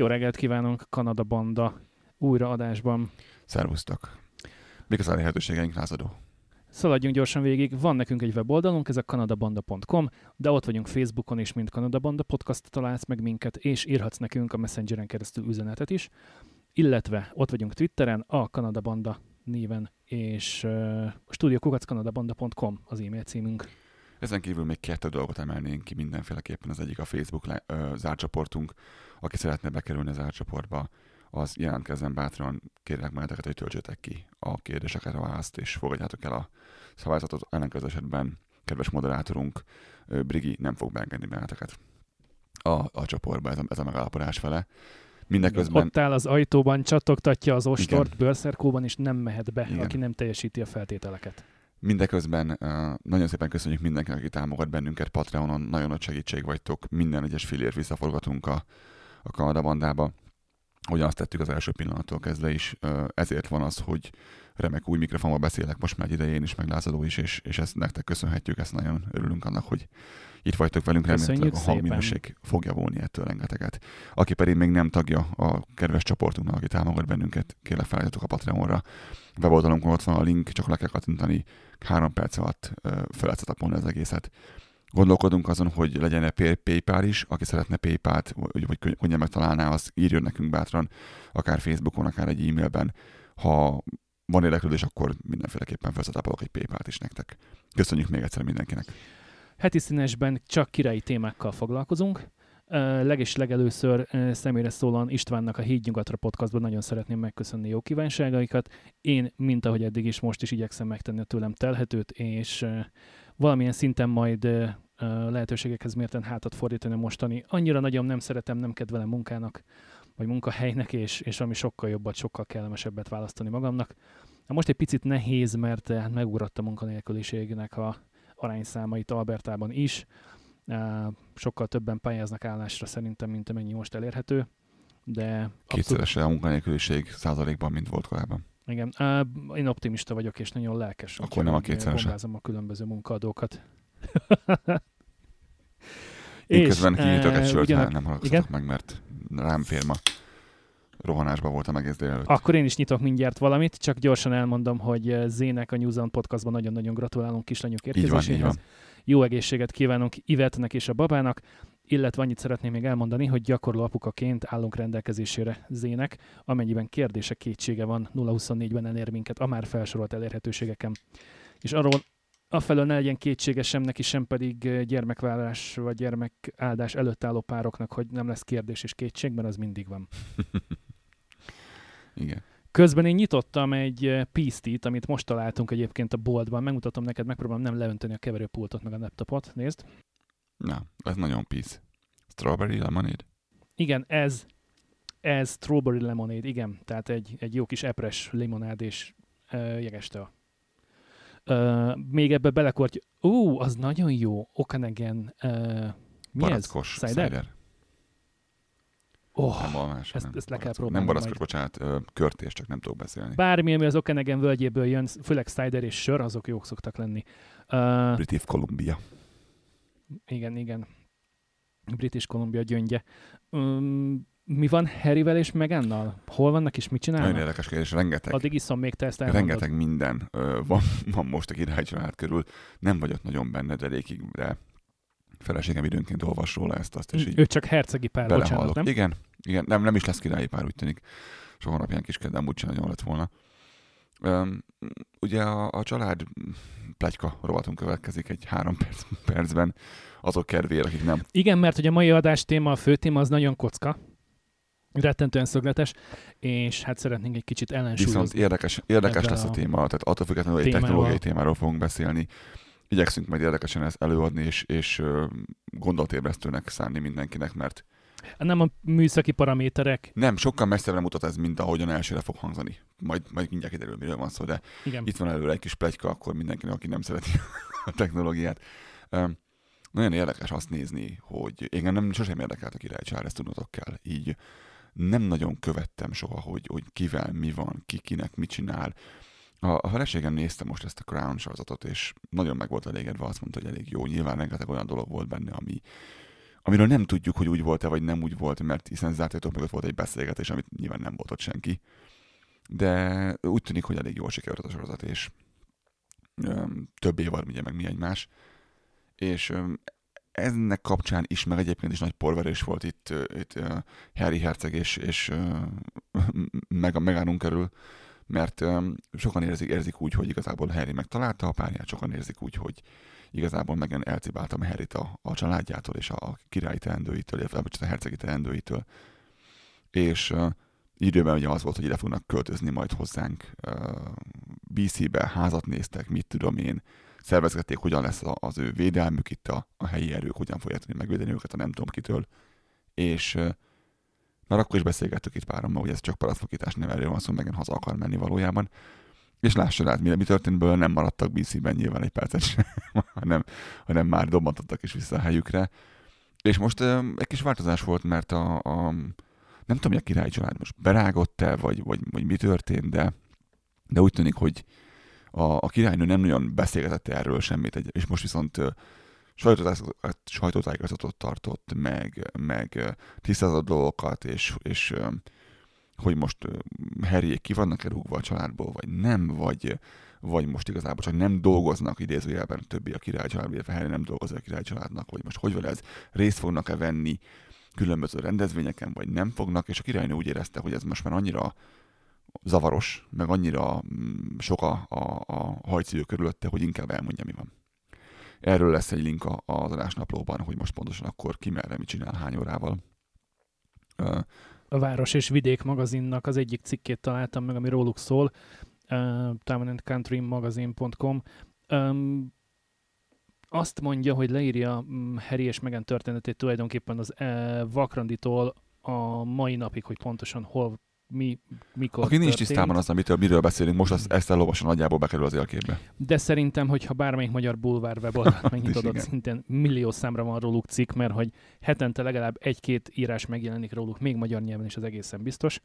Jó reggelt kívánunk, Kanada Banda újra adásban. Szervusztok. Mik az elérhetőségeink, lázadó? Szaladjunk gyorsan végig, van nekünk egy weboldalunk, ez a kanadabanda.com, de ott vagyunk Facebookon is, mint Kanada Banda Podcast találsz meg minket, és írhatsz nekünk a Messengeren keresztül üzenetet is, illetve ott vagyunk Twitteren, a Kanada Banda néven, és uh, studiokukackanadabanda.com az e-mail címünk. Ezen kívül még kettő dolgot emelnénk ki mindenféleképpen. Az egyik a Facebook le, ö, zárcsoportunk. Aki szeretne bekerülni az zárcsoportba, az jelentkezzen bátran, kérlek meheteket, hogy töltsétek ki a kérdéseket, a választ, és fogadjátok el a szavazat ellenkező esetben kedves moderátorunk Brigi nem fog beengedni benneteket a, a csoportba, ez a, ez a megállapodás vele. Mindeközben Ott áll az ajtóban, csattogtatja az ostort bőrszerkóban, és nem mehet be, Igen. aki nem teljesíti a feltételeket. Mindeközben nagyon szépen köszönjük mindenkinek, aki támogat bennünket Patreonon, nagyon nagy segítség vagytok, minden egyes filért visszaforgatunk a, a Kanada bandába, hogy azt tettük az első pillanattól kezdve is, ezért van az, hogy remek új mikrofonba beszélek most már egy idején is, meg Lázadó is, és, és ezt nektek köszönhetjük, ezt nagyon örülünk annak, hogy itt vagytok velünk, remélhetőleg a hangminőség fogja volni ettől rengeteget. Aki pedig még nem tagja a kedves csoportunknak, aki támogat bennünket, kérlek felálljatok a Patreonra. Weboldalunkon ott van a link, csak le kell kattintani, három perc alatt fel setupolni az egészet. Gondolkodunk azon, hogy legyen e Pay- PayPal is, aki szeretne PayPal-t, vagy, vagy könny- könnyen megtalálná, az írjon nekünk bátran, akár Facebookon, akár egy e-mailben. Ha van érdeklődés, akkor mindenféleképpen felszatapolok egy PayPal-t is nektek. Köszönjük még egyszer mindenkinek. Heti színesben csak királyi témákkal foglalkozunk. Uh, leges legelőször személyre szólóan Istvánnak a Híd Nyugatra podcastban nagyon szeretném megköszönni jó kívánságaikat. Én, mint ahogy eddig is, most is igyekszem megtenni a tőlem telhetőt, és valamilyen szinten majd uh, uh, lehetőségekhez mérten hátat fordítani a mostani. Annyira nagyon nem szeretem, nem kedvelem munkának, vagy munkahelynek, és, és ami sokkal jobbat, sokkal kellemesebbet választani magamnak. Na most egy picit nehéz, mert uh, megugrott a munkanélküliségnek a arányszámait Albertában is. Sokkal többen pályáznak állásra szerintem, mint amennyi most elérhető. De abszolút, Kétszerese a munkanélküliség százalékban, mint volt korábban. Igen, uh, én optimista vagyok, és nagyon lelkes. Akkor nem a még, kétszerese. bombázom a különböző munkaadókat. Én közben eh, kinyitok egy sört, ugyanak- nem haragudjatok meg, mert rám fér ma. Rohanásban voltam egész délelőtt. Akkor én is nyitok mindjárt valamit, csak gyorsan elmondom, hogy eh, Zének a New Zealand podcastban nagyon-nagyon gratulálunk kislányok Így van, így érkezéséhez. van. Jó egészséget kívánunk Ivetnek és a babának, illetve annyit szeretném még elmondani, hogy gyakorló apukaként állunk rendelkezésére Zének, amennyiben kérdése, kétsége van 024-ben elér minket a már felsorolt elérhetőségeken. És arról afelől ne legyen kétsége sem neki, sem pedig eh, gyermekvállalás vagy gyermekáldás előtt álló pároknak, hogy nem lesz kérdés és kétség, mert az mindig van. Igen. Közben én nyitottam egy eh, Peace-t, amit most találtunk egyébként a boltban. Megmutatom neked, megpróbálom nem leönteni a keverőpultot meg a laptopot. Nézd. Na, ez nagyon peace. Strawberry lemonade? Igen, ez, ez strawberry lemonade, igen. Tehát egy, egy jó kis epres limonád és uh, jegestől. Uh, még ebbe belekortja. Ú, az nagyon jó. Okanagan. Uh, mi Barackos ez? cider? Cider? Oh, nem almás, ezt- nem. ezt le kell próbálnom Nem barackos, bocsánat, körtés, csak nem tudok beszélni. bármi, ami az Okanagan völgyéből jön, főleg cider és sör, azok jók szoktak lenni. Uh, British Columbia. Igen, igen. British Columbia gyöngye. Um, mi van Harryvel és Megannal? Hol vannak és mit Nagyon csinálnak? érdekes kérdés, rengeteg, Addig iszom még te ezt elmondod. rengeteg minden ö, van, van most a király család körül. Nem vagyok nagyon benne derékig, de feleségem időnként olvas róla ezt, azt, és így Ő csak hercegi pár, bocsánat, nem? Igen, Igen, nem, nem is lesz királyi pár, úgy tűnik. Soha napján kis kedvem úgy nagyon lett volna. Um, ugye a, a család plegyka rovatunk következik egy három perc, percben azok kedvére, akik nem. Igen, mert hogy a mai adás téma, a fő téma az nagyon kocka. Rettentően szögletes, és hát szeretnénk egy kicsit ellensúlyozni. Viszont érdekes, érdekes lesz a a téma, tehát attól függetlenül egy témával. technológiai témáról fogunk beszélni. Igyekszünk majd érdekesen ezt előadni, és, és ö, gondolatébresztőnek szánni mindenkinek, mert Nem a műszaki paraméterek, nem, sokkal messzebbre mutat ez, mint ahogyan elsőre fog hangzani. Majd, majd mindjárt kiderül, miről van szó, de igen. itt van előre egy kis plegyka, akkor mindenkinek, aki nem szereti a technológiát. Um, nagyon érdekes azt nézni, hogy engem nem sosem érdekelt a királycsár, ezt tudnotok kell. Így nem nagyon követtem soha, hogy, hogy kivel mi van, ki kinek mit csinál. A, a feleségem nézte most ezt a Crown sorozatot, és nagyon meg volt elégedve, azt mondta, hogy elég jó. Nyilván rengeteg olyan dolog volt benne, ami, amiről nem tudjuk, hogy úgy volt-e, vagy nem úgy volt, mert hiszen zárt ajtók mögött volt egy beszélgetés, amit nyilván nem volt ott senki. De úgy tűnik, hogy elég jól sikerült a sorozat, és öm, több évad ugye meg mi egymás. És öm, ennek kapcsán is, meg egyébként is nagy porverés volt itt, itt ö, Harry Herceg és, és ö, meg Megánunk körül, mert öm, sokan érzik, érzik úgy, hogy igazából Harry megtalálta a párját, sokan érzik úgy, hogy igazából Megan elcibáltam Harryt a, a családjától és a királyi teendőitől, illetve a hercegi teendőitől. És uh, időben ugye az volt, hogy ide fognak költözni majd hozzánk uh, BC-be, házat néztek, mit tudom én, szervezgették, hogyan lesz a- az ő védelmük itt a, a helyi erők, hogyan fogják tudni megvédeni őket a nem tudom kitől. És uh, már akkor is beszélgettük itt párommal, hogy ez csak parasztfakítás, nem erről van szó, Megan haza akar menni valójában. És lássad át, mi, mi történt belőle, nem maradtak BC-ben nyilván egy percet sem, hanem, hanem már dobbantottak is vissza a helyükre. És most egy kis változás volt, mert a, a nem tudom, hogy a királyi család most berágott-e, vagy, vagy, vagy mi történt, de, de úgy tűnik, hogy a, a királynő nem nagyon beszélgetett erről semmit, és most viszont ö, sajtótájékoztatót, tartott, meg, meg tisztázott dolgokat, és, és hogy most ö, Harryék ki vannak-e rúgva a családból, vagy nem, vagy, vagy most igazából csak nem dolgoznak idézőjelben többi a király család, illetve Harry nem dolgozik a király családnak, hogy most hogy van ez, részt fognak-e venni különböző rendezvényeken, vagy nem fognak, és a királynő úgy érezte, hogy ez most már annyira zavaros, meg annyira mm, sok a, a, a hajcívő körülötte, hogy inkább elmondja, mi van. Erről lesz egy link az adásnaplóban, hogy most pontosan akkor ki merre, mit csinál, hány órával. A Város és Vidék magazinnak az egyik cikkét találtam meg, ami róluk szól, uh, townandcountrymagazine.com. Um, azt mondja, hogy leírja mm, Harry és Meghan történetét tulajdonképpen az uh, Vakranditól a mai napig, hogy pontosan hol, mi, mikor Aki nincs történt. tisztában az, amitől, miről beszélünk, most azt, ezt elolvasva nagyjából bekerül az élképbe. De szerintem, hogyha bármelyik magyar bulvár weboldalt megnyitod, ott szintén millió számra van róluk cikk, mert hogy hetente legalább egy-két írás megjelenik róluk, még magyar nyelven is az egészen biztos.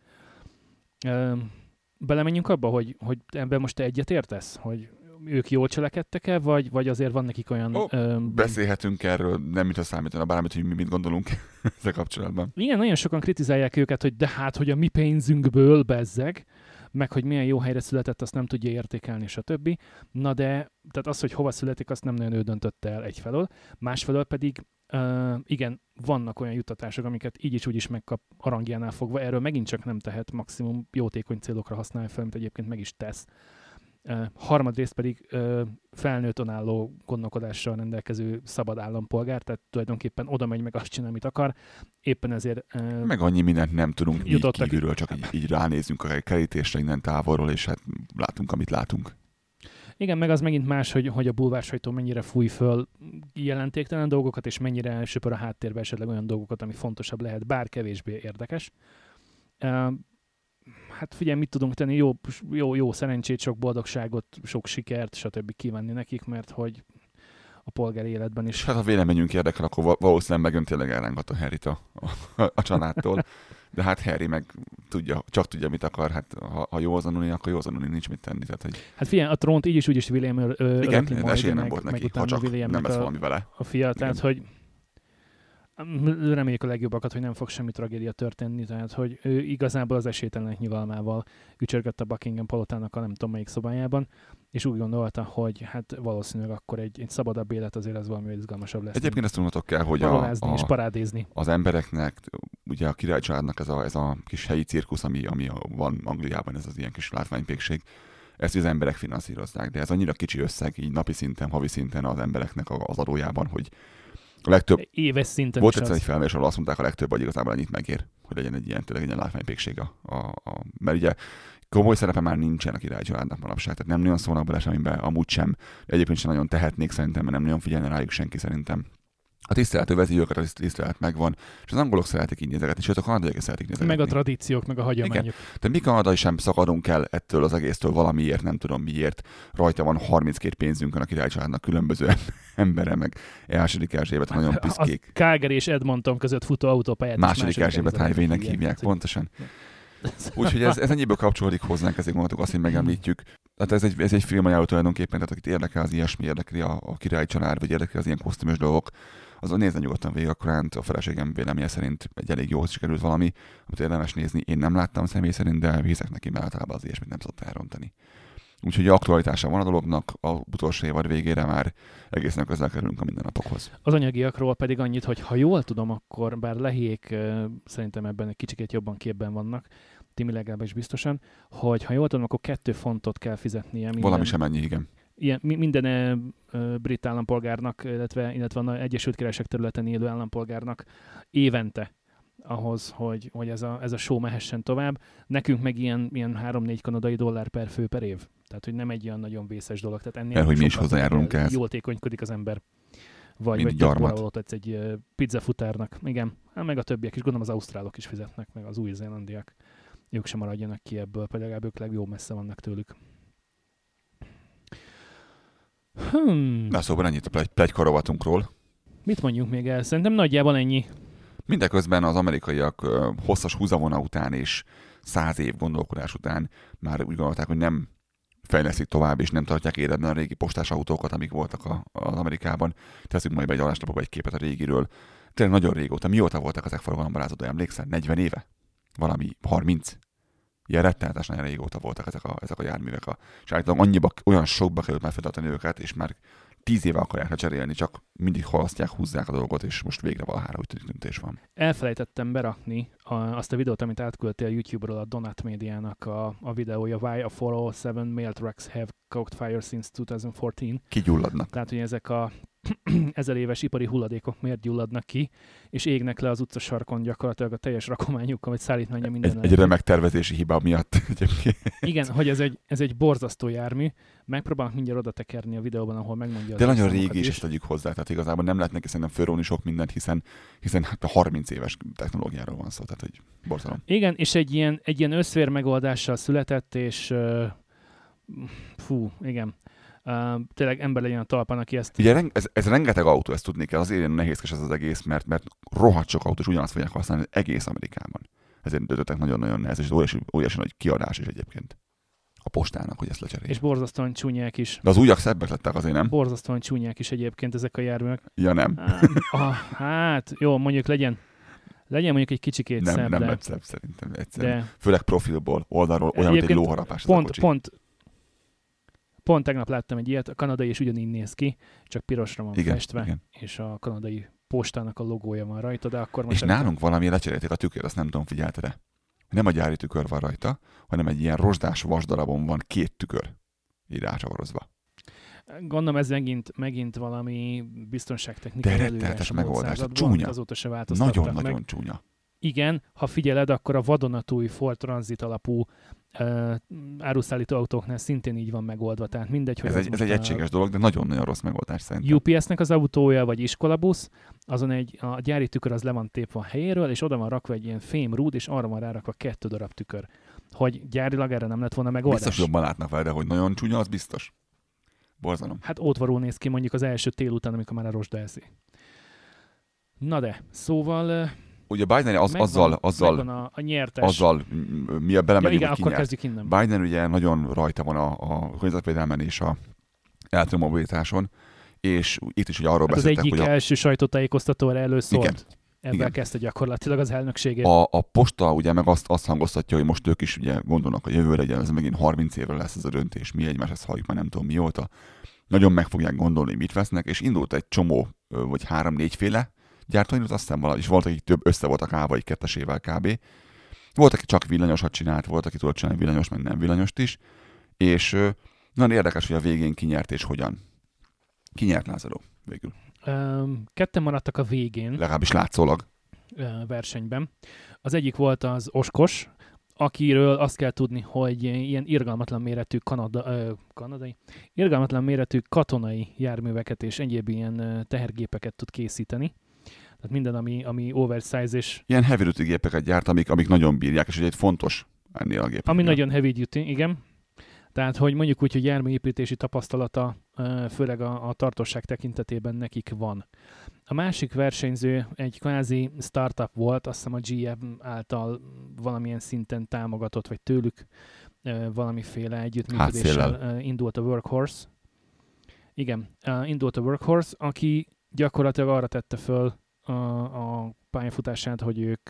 Belemenjünk abba, hogy, hogy ebben most te egyet értesz? Hogy ők jól cselekedtek-e, vagy, vagy azért van nekik olyan... Ó, ö, Beszélhetünk erről, nem mit számítana bármit, hogy mi mit gondolunk ezzel kapcsolatban. Igen, nagyon sokan kritizálják őket, hogy de hát, hogy a mi pénzünkből bezzeg, meg hogy milyen jó helyre született, azt nem tudja értékelni, stb. Na de, tehát az, hogy hova születik, azt nem nagyon ő döntötte el egyfelől. Másfelől pedig, uh, igen, vannak olyan juttatások, amiket így is úgy is megkap arangjánál fogva. Erről megint csak nem tehet, maximum jótékony célokra használja fel, amit egyébként meg is tesz. Harmadrészt pedig uh, felnőtt önálló gondolkodással rendelkező szabad állampolgár, tehát tulajdonképpen oda megy meg azt csinál, amit akar. Éppen ezért Meg annyi mindent nem tudunk így kívülről, csak így, így ránézünk a kerítésre innen távolról, és hát látunk, amit látunk. Igen, meg az megint más, hogy, hogy a bulvár sajtó mennyire fúj föl jelentéktelen dolgokat, és mennyire söpör a háttérbe esetleg olyan dolgokat, ami fontosabb lehet, bár kevésbé érdekes. Hát figyelj, mit tudunk tenni, jó, jó, jó szerencsét, sok boldogságot, sok sikert, stb. kívánni nekik, mert hogy a polgári életben is. hát ha véleményünk érdekel, akkor val- valószínűleg megön tényleg elrángat a Harryt a, a, a családtól. De hát Harry meg tudja, csak tudja, mit akar. Hát ha, ha jó az Anuni, akkor jó az Anuni, nincs mit tenni. Tehát, hogy Hát figyelj, a trónt így is úgy is William ö, igen, esélye nem meg, volt meg neki, ha utána csak Williamnek nem lesz valami vele. a fia, tehát Igen. hogy M- Reméljük a legjobbakat, hogy nem fog semmi tragédia történni, tehát hogy ő igazából az esélytelenek nyugalmával ücsörgött a Buckingham palotának a nem tudom melyik szobájában, és úgy gondolta, hogy hát valószínűleg akkor egy, egy szabadabb élet azért az valami izgalmasabb lesz. Egyébként ezt tudnotok kell, hogy a, Parolázni és a, parádézni. az embereknek, ugye a királycsaládnak ez a, ez a kis helyi cirkusz, ami, ami a- van Angliában, ez az ilyen kis látványpékség, ezt az emberek finanszírozzák, de ez annyira kicsi összeg, így napi szinten, havi szinten az embereknek a- az adójában, hogy a legtöbb, Éves szinten volt egyszer az. egy felmérés, ahol azt mondták, a legtöbb, hogy igazából ennyit megér, hogy legyen egy ilyen, tényleg egy ilyen látványpékség. A, a, a, mert ugye komoly szerepe már nincsen a királycsaládnak manapság, tehát nem nagyon szólnak bele semmibe, amúgy sem. Egyébként sem nagyon tehetnék szerintem, mert nem nagyon figyelne rájuk senki szerintem. A tisztelet övezi őket, a tisztelet megvan, és az angolok szeretik így nézegetni, sőt a kanadaiak szeretik nézegetni. Meg a tradíciók, meg a hagyományok. De mi kanadai sem szakadunk el ettől az egésztől valamiért, nem tudom miért. Rajta van 32 pénzünkön a királycsaládnak különböző embere, meg második Erzsébet nagyon piszkék. Calgary és Edmonton között futó autópályát Második Erzsébet highway-nek hívják, pontosan. hogy- Úgyhogy ez, ez ennyiből kapcsolódik hozzánk, ezért mondtuk azt, hogy megemlítjük. Tehát ez egy, ez egy filmajánló tulajdonképpen, tehát akit érdekel az ilyesmi, érdekli a, a király család, vagy érdekli az ilyen kosztümös dolgok, azon nézzen nyugodtan végig a crown A feleségem véleménye szerint egy elég jó sikerült valami, amit érdemes nézni. Én nem láttam személy szerint, de hiszek neki, mert általában az ilyesmit nem szokta elrontani. Úgyhogy aktualitása van a dolognak, a utolsó évad végére már egészen közel kerülünk a mindennapokhoz. Az anyagiakról pedig annyit, hogy ha jól tudom, akkor bár lehiék szerintem ebben egy kicsikét jobban képben vannak, Timi legalábbis biztosan, hogy ha jól tudom, akkor kettő fontot kell fizetnie minden, Valami sem ennyi, igen. Ilyen, mi- minden brit állampolgárnak, illetve, illetve a Egyesült Királyság területen élő állampolgárnak évente ahhoz, hogy, hogy ez, a, ez a show mehessen tovább. Nekünk meg ilyen, ilyen 3-4 kanadai dollár per fő per év. Tehát, hogy nem egy olyan nagyon vészes dolog. Tehát ennél Mert hogy mi is hozzájárulunk ehhez. Jól tékonykodik az ember. Vagy, Mint vagy valahol egy ö, pizzafutárnak. Igen, hát meg a többiek is. Gondolom az ausztrálok is fizetnek, meg az új-zélandiak. Ők sem maradjanak ki ebből, pedig legalább ők legjobb messze vannak tőlük. Hmm. Na szóval ennyit a plegy, plegykarovatunkról. Mit mondjuk még el? Szerintem nagyjából ennyi. Mindeközben az amerikaiak hosszas húzavona után és száz év gondolkodás után már úgy gondolták, hogy nem fejlesztik tovább, és nem tartják életben a régi postás autókat, amik voltak a, az Amerikában. Teszünk majd be egy adáslapokba egy képet a régiről. Tényleg nagyon régóta. Mióta voltak ezek forgalombarázódó, emlékszel? 40 éve? Valami 30? Ilyen rettenetes nagyon régóta voltak ezek a, ezek a járművek. A, és állítólag annyiba, olyan sokba került már feltartani őket, és már tíz éve akarják lecserélni, csak mindig halasztják, húzzák a dolgot, és most végre valahára úgy tűnik döntés van. Elfelejtettem berakni a, azt a videót, amit átküldtél YouTube-ról a Donut Médiának a, a videója Why a 407 Mail Trucks Have Caught Fire Since 2014. Kigyulladnak. Tehát, hogy ezek a ezer éves ipari hulladékok miért gyulladnak ki, és égnek le az utcasarkon gyakorlatilag a teljes rakományukkal, vagy szállítmánya minden. Egy, egy remek tervezési hiba miatt egyébként. Igen, hogy ez egy, ez egy borzasztó jármű. Megpróbálok mindjárt oda tekerni a videóban, ahol megmondja. De nagyon régi is, ezt tegyük hozzá, tehát igazából nem lehet neki szerintem fölróni sok mindent, hiszen, hiszen hát a 30 éves technológiáról van szó, tehát egy borzalom. Igen, és egy ilyen, egy ilyen összvér megoldással született, és uh, fú, igen. Uh, tényleg ember legyen a talpán, aki ezt... Ugye ez, ez, rengeteg autó, ezt tudni kell, azért nehézkes ez az egész, mert, mert rohadt sok autós ugyanazt fogják használni egész Amerikában. Ezért döntöttek nagyon-nagyon nehéz, és óriási, óriási nagy kiadás is egyébként a postának, hogy ezt lecseréljék. És borzasztóan csúnyák is. De az újak szebbek lettek azért, nem? Borzasztóan csúnyák is egyébként ezek a járművek. Ja nem. Ah, hát, jó, mondjuk legyen, legyen mondjuk egy kicsikét Nem, szebb, nem lett szebb szerintem. Egyszerűen. de Főleg profilból, oldalról, olyan, mint egy lóharapás. pont, pont, pont tegnap láttam egy ilyet, a kanadai is ugyanígy néz ki, csak pirosra van Igen, festve, igen. és a kanadai postának a logója van rajta, de akkor most És nálunk valami lecserélték a tükör, azt nem tudom, figyelte de Nem a gyári tükör van rajta, hanem egy ilyen rozsdás vasdarabon van két tükör így rácsavarozva. Gondolom ez megint, megint valami biztonságtechnikai De rettenetes megoldás, csúnya. Azóta se változtattak Nagyon-nagyon meg. nagyon csúnya. Igen, ha figyeled, akkor a vadonatúj Ford Transit alapú uh, áruszállító autóknál szintén így van megoldva. Tehát mindegy, hogy Ez egy, ez egy a egységes dolog, de nagyon-nagyon rossz megoldás szerintem. UPS-nek az autója, vagy iskolabusz, azon egy, a gyári tükör az le van tépve a helyéről, és oda van rakva egy ilyen fém rúd, és arra van rárakva kettő darab tükör. Hogy gyárilag erre nem lett volna megoldás. Biztos jobban látnak vele, de hogy nagyon csúnya, az biztos. Borzalom. Hát ótvarul néz ki mondjuk az első tél után, amikor már a rozsda eszi. Na de, szóval Ugye Biden az, megvan, azzal, azzal, megvan a, a nyertes. azzal, mi a ja, belemegyünk, igen, hogy ki akkor innen. Biden ugye nagyon rajta van a, a környezetvédelmen és a elektromobilitáson, és itt is ugye arról Hát az beszéltek, egyik hogy a, első sajtótájékoztató erre előszólt. Igen. Ebben Igen. kezdte gyakorlatilag az elnökségét. A, a posta ugye meg azt, azt hangoztatja, hogy most ők is ugye gondolnak a jövőre, ugye ez megint 30 évre lesz ez a döntés, mi egymás ezt halljuk már nem tudom mióta. Nagyon meg fogják gondolni, mit vesznek, és indult egy csomó, vagy három-négy féle gyártóindult, azt hiszem valahogy, és volt, akik több össze voltak állva egy kettesével kb. Volt, aki csak villanyosat csinált, volt, aki tudott csinálni villanyos, meg nem villanyost is, és ö, nagyon érdekes, hogy a végén kinyert és hogyan. Kinyert Lázaro végül, Öm, Ketten maradtak a végén legalábbis látszólag. versenyben. Az egyik volt az Oskos, akiről azt kell tudni, hogy ilyen irgalmatlan méretű kanada, ö, kanadai, irgalmatlan méretű katonai járműveket és egyéb ilyen tehergépeket tud készíteni. Tehát minden, ami, ami oversize és Ilyen heavy duty gépeket gyárt, amik, amik nagyon bírják, és ugye egy fontos ennél a gépeknél. Ami nagyon heavy duty, igen. Tehát, hogy mondjuk úgy, hogy járműépítési tapasztalata, főleg a, a tartóság tekintetében nekik van. A másik versenyző egy kvázi startup volt, azt hiszem a GM által valamilyen szinten támogatott, vagy tőlük valamiféle együttműködéssel Hátszéllel. ö, indult a Workhorse. Igen, indult a Workhorse, aki gyakorlatilag arra tette föl a, a pályafutását, hogy ők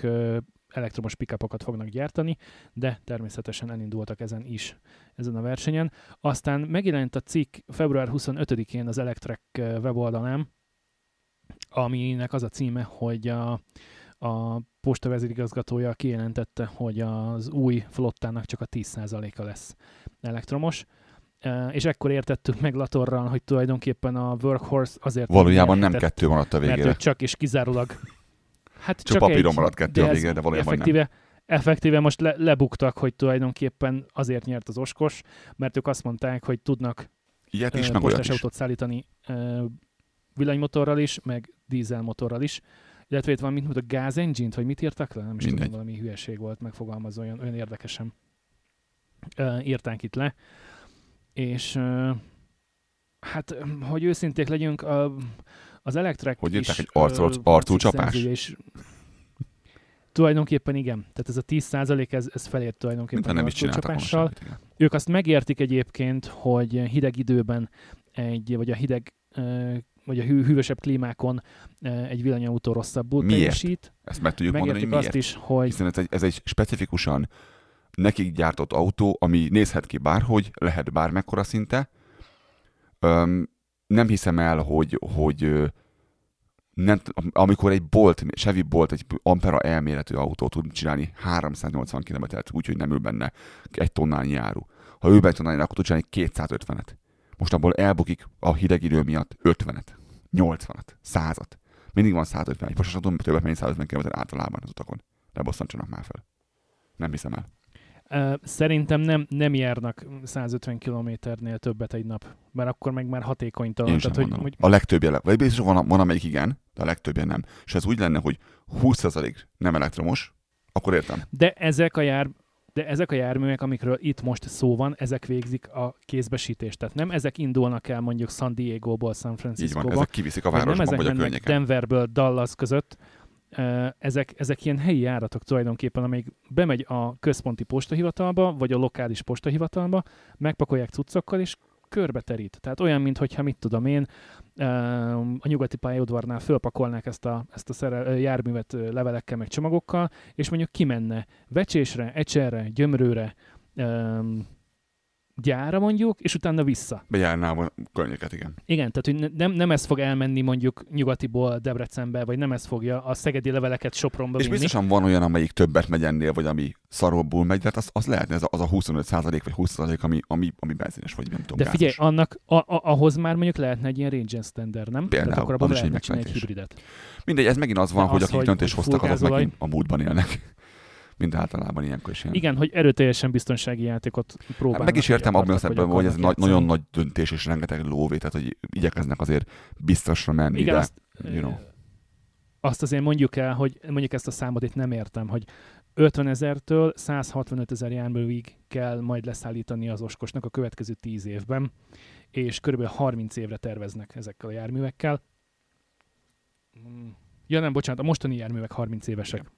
elektromos pickupokat fognak gyártani, de természetesen elindultak ezen is, ezen a versenyen. Aztán megjelent a cikk február 25-én az Electrek weboldalán, aminek az a címe, hogy a, a posta vezérigazgatója kijelentette, hogy az új flottának csak a 10%-a lesz elektromos. És ekkor értettük meg Latorral, hogy tulajdonképpen a Workhorse azért Valójában nem nyerhetett, kettő maradt a mert végére. ő csak és kizárólag hát Csak papíron egy, maradt kettő a végére, de valójában nem. effektíve, Effektíve most le, lebuktak, hogy tulajdonképpen azért nyert az oskos, mert ők azt mondták, hogy tudnak Ilyet is, ö, meg postás is. autót szállítani ö, villanymotorral is, meg dízelmotorral is. Illetve itt van, mint mondta, gáz engine vagy mit írtak le? Nem is Mindegy. tudom, valami hülyeség volt megfogalmazva, olyan, olyan érdekesen ö, írták itt le. És hát, hogy őszinték legyünk, a, az Electrek Hogy írták, arcról- ö, arcúcsapás? cikkszerzője is- Tulajdonképpen igen. Tehát ez a 10% ez, ez felért tulajdonképpen nem is semmit. igen. Ők azt megértik egyébként, hogy hideg időben egy, vagy a hideg vagy a hű, hűvösebb klímákon egy villanyautó rosszabbul Miért? teljesít. Ezt meg tudjuk mondani, Megértik hogy miért. azt is, hogy Hiszen ez egy, ez egy specifikusan nekik gyártott autó, ami nézhet ki bárhogy, lehet bármekkora szinte. Öm, nem hiszem el, hogy, hogy nem, amikor egy Bolt, Chevy Bolt, egy Ampera elméletű autó tud csinálni 380 km-t, úgyhogy nem ül benne egy tonnányi áru. Ha be egy tonnányi, akkor tud csinálni 250-et. Most abból elbukik a hideg idő miatt 50-et, 80-at, 100-at. Mindig van 150, egy postas autó többet, mint 150 km általában az utakon. Ne bosszantsanak már fel. Nem hiszem el. Szerintem nem, nem járnak 150 kilométernél többet egy nap, mert akkor meg már hatékonytalan. Én Tehát, hogy, hogy A legtöbbje, le- vagy biztos van, van, amelyik igen, de a legtöbbje nem. És ez úgy lenne, hogy 20% nem elektromos, akkor értem. De ezek a jár, de ezek a járművek, amikről itt most szó van, ezek végzik a kézbesítést. Tehát nem ezek indulnak el mondjuk San Diego-ból San Így Francisco-ba, van, ezek kiviszik a vagy nem ezek vagy a mennek környéken. Denverből Dallas között. Ezek, ezek ilyen helyi járatok tulajdonképpen, amíg bemegy a központi postahivatalba, vagy a lokális postahivatalba, megpakolják cuccokkal, és körbe terít. Tehát olyan, mintha mit tudom én, a nyugati pályaudvarnál fölpakolnák ezt a, ezt a szere, ö, járművet levelekkel, meg csomagokkal, és mondjuk kimenne Vecsésre, Ecserre, Gyömrőre, gyára mondjuk, és utána vissza. Bejárná a környéket, igen. Igen, tehát hogy ne- nem, nem ez fog elmenni mondjuk nyugatiból Debrecenbe, vagy nem ez fogja a szegedi leveleket Sopronba És vinni. biztosan van olyan, amelyik többet megy ennél, vagy ami szarobbul megy, de hát az, az lehetne ez a, az a 25 vagy 20 ami, ami, ami benzines, vagy nem tudom, De figyelj, gázos. annak, a, a, ahhoz már mondjuk lehetne egy ilyen range standard, nem? Például, Tehát akkor abban lehetne egy hibridet. Mindegy, ez megint az van, De hogy az, akik hogy- döntést hoztak, azok megint a múltban élnek. Mint általában ilyenkor is ilyen. Igen, hogy erőteljesen biztonsági játékot próbálnak. Hát meg is értem abban a szempontból, hogy ez nagy, nagyon nagy döntés és rengeteg lóvé, tehát hogy igyekeznek azért biztosra menni, Igen, de azt, you know. azt azért mondjuk el, hogy mondjuk ezt a számot itt nem értem, hogy 50 ezertől 165 ezer járművig kell majd leszállítani az oskosnak a következő 10 évben, és körülbelül 30 évre terveznek ezekkel a járművekkel. Mm. Ja nem, bocsánat, a mostani járművek 30 évesek.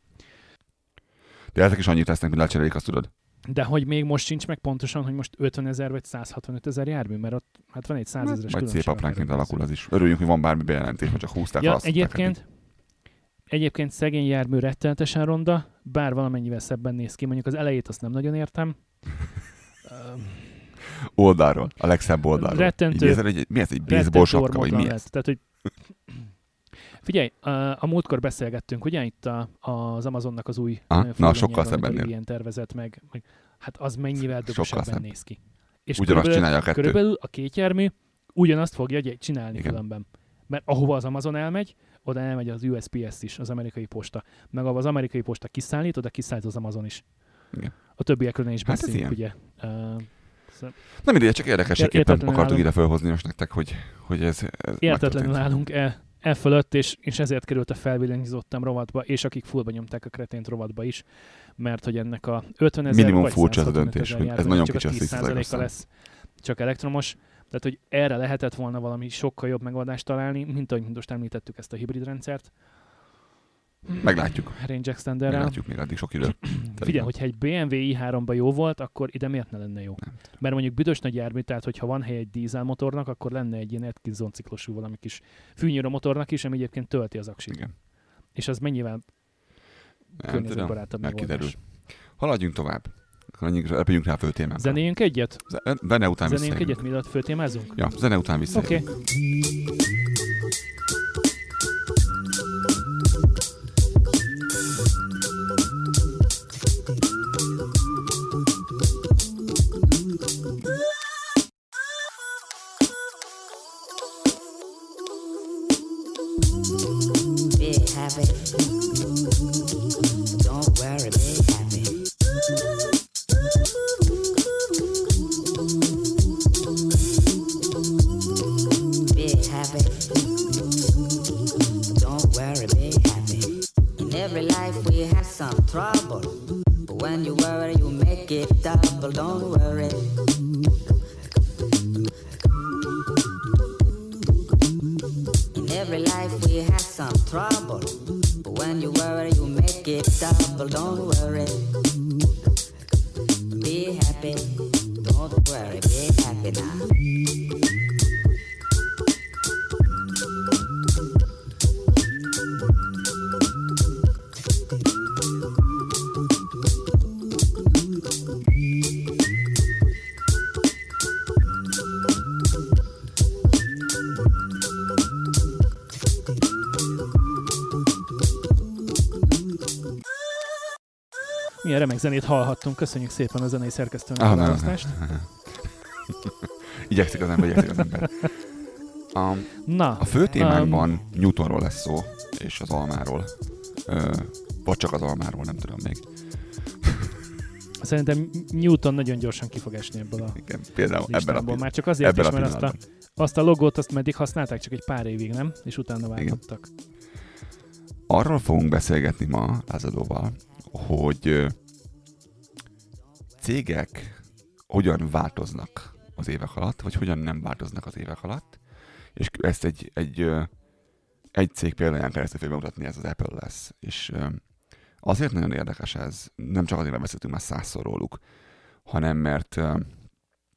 De ezek is annyit lesznek, mint lecserélik, azt tudod. De hogy még most sincs meg pontosan, hogy most 50 ezer vagy 165 ezer jármű, mert ott hát van egy 100 ezeres Majd szép apránként alakul az is. Örüljünk, hogy van bármi bejelentés, hogy csak húzták, Ja, egyébként Egyébként szegény jármű rettenetesen ronda, bár valamennyivel szebben néz ki. Mondjuk az elejét azt nem nagyon értem. Oldalról, a legszebb oldalról. Rettentő- Így nézel, egy, mi ez, egy baseball sapka, vagy mi ez? lett. Tehát, hogy Figyelj, a, a múltkor beszélgettünk, ugye itt a, az Amazonnak az új Aha, ö, na, sokkal szebb amikor ennél. ilyen tervezet, meg, meg hát az mennyivel szebb. néz ki. És Ugyanazt körülbelül, csinálja a kettő. körülbelül a két jármű ugyanazt fogja csinálni Igen. különben. Mert ahova az Amazon elmegy, oda elmegy az USPS is, az amerikai posta. Meg ahova az amerikai posta kiszállít, oda kiszállít az Amazon is. Igen. A többiekről is Hát ez beszéljünk, ugye. Uh, szóval Na mindegy, csak érdekességképpen akartuk állunk. ide felhozni most nektek, hogy, hogy ez, ez értetlenül megtörtént. E, fölött, és, és ezért került a felvillanyozottam rovatba, és akik fullba nyomták a kretént rovatba is, mert hogy ennek a 50 ezer Minimum vagy furcsa ez a 165 döntés, hogy ez nagyon csak kicsi a a 10%-a 10%-a lesz csak elektromos. Tehát, hogy erre lehetett volna valami sokkal jobb megoldást találni, mint ahogy most említettük ezt a hibrid rendszert. Meglátjuk. Range extenderrel. Meglátjuk még addig sok idő. Figyelj, hogyha egy BMW i3-ba jó volt, akkor ide miért ne lenne jó? Nem Mert mondjuk büdös nagy jármű, tehát hogyha van hely egy dízelmotornak, akkor lenne egy ilyen Atkinson ciklusú valami kis fűnyíró motornak is, ami egyébként tölti az aksit. Igen. És az mennyivel környezetbarátabb megoldás. Haladjunk tovább. Menjünk, repüljünk rá a fő témánkra. Zenéljünk egyet? Ze- Zene után Zenéljünk visszajövünk. egyet, mielőtt főtémázunk? Ja, zene után vissza. Oké. Okay. Remek zenét hallhattunk. Köszönjük szépen a zenei szerkesztőnek Ah, a választást. Igyekszik az ember, igyekszik az ember. A, Na, a fő témánkban Newtonról lesz szó, és az almáról. Ö, vagy csak az almáról, nem tudom még. szerintem Newton nagyon gyorsan ki fog esni ebből a Igen, például ebben a. Már csak azért ebben is, a mert azt a, azt a logót azt meddig használták, csak egy pár évig, nem? És utána váltottak. Arról fogunk beszélgetni ma Lázadóval, hogy cégek hogyan változnak az évek alatt, vagy hogyan nem változnak az évek alatt, és ezt egy, egy, egy cég példáján keresztül fogja bemutatni, ez az Apple lesz. És azért nagyon érdekes ez, nem csak azért, mert beszéltünk már százszor róluk, hanem mert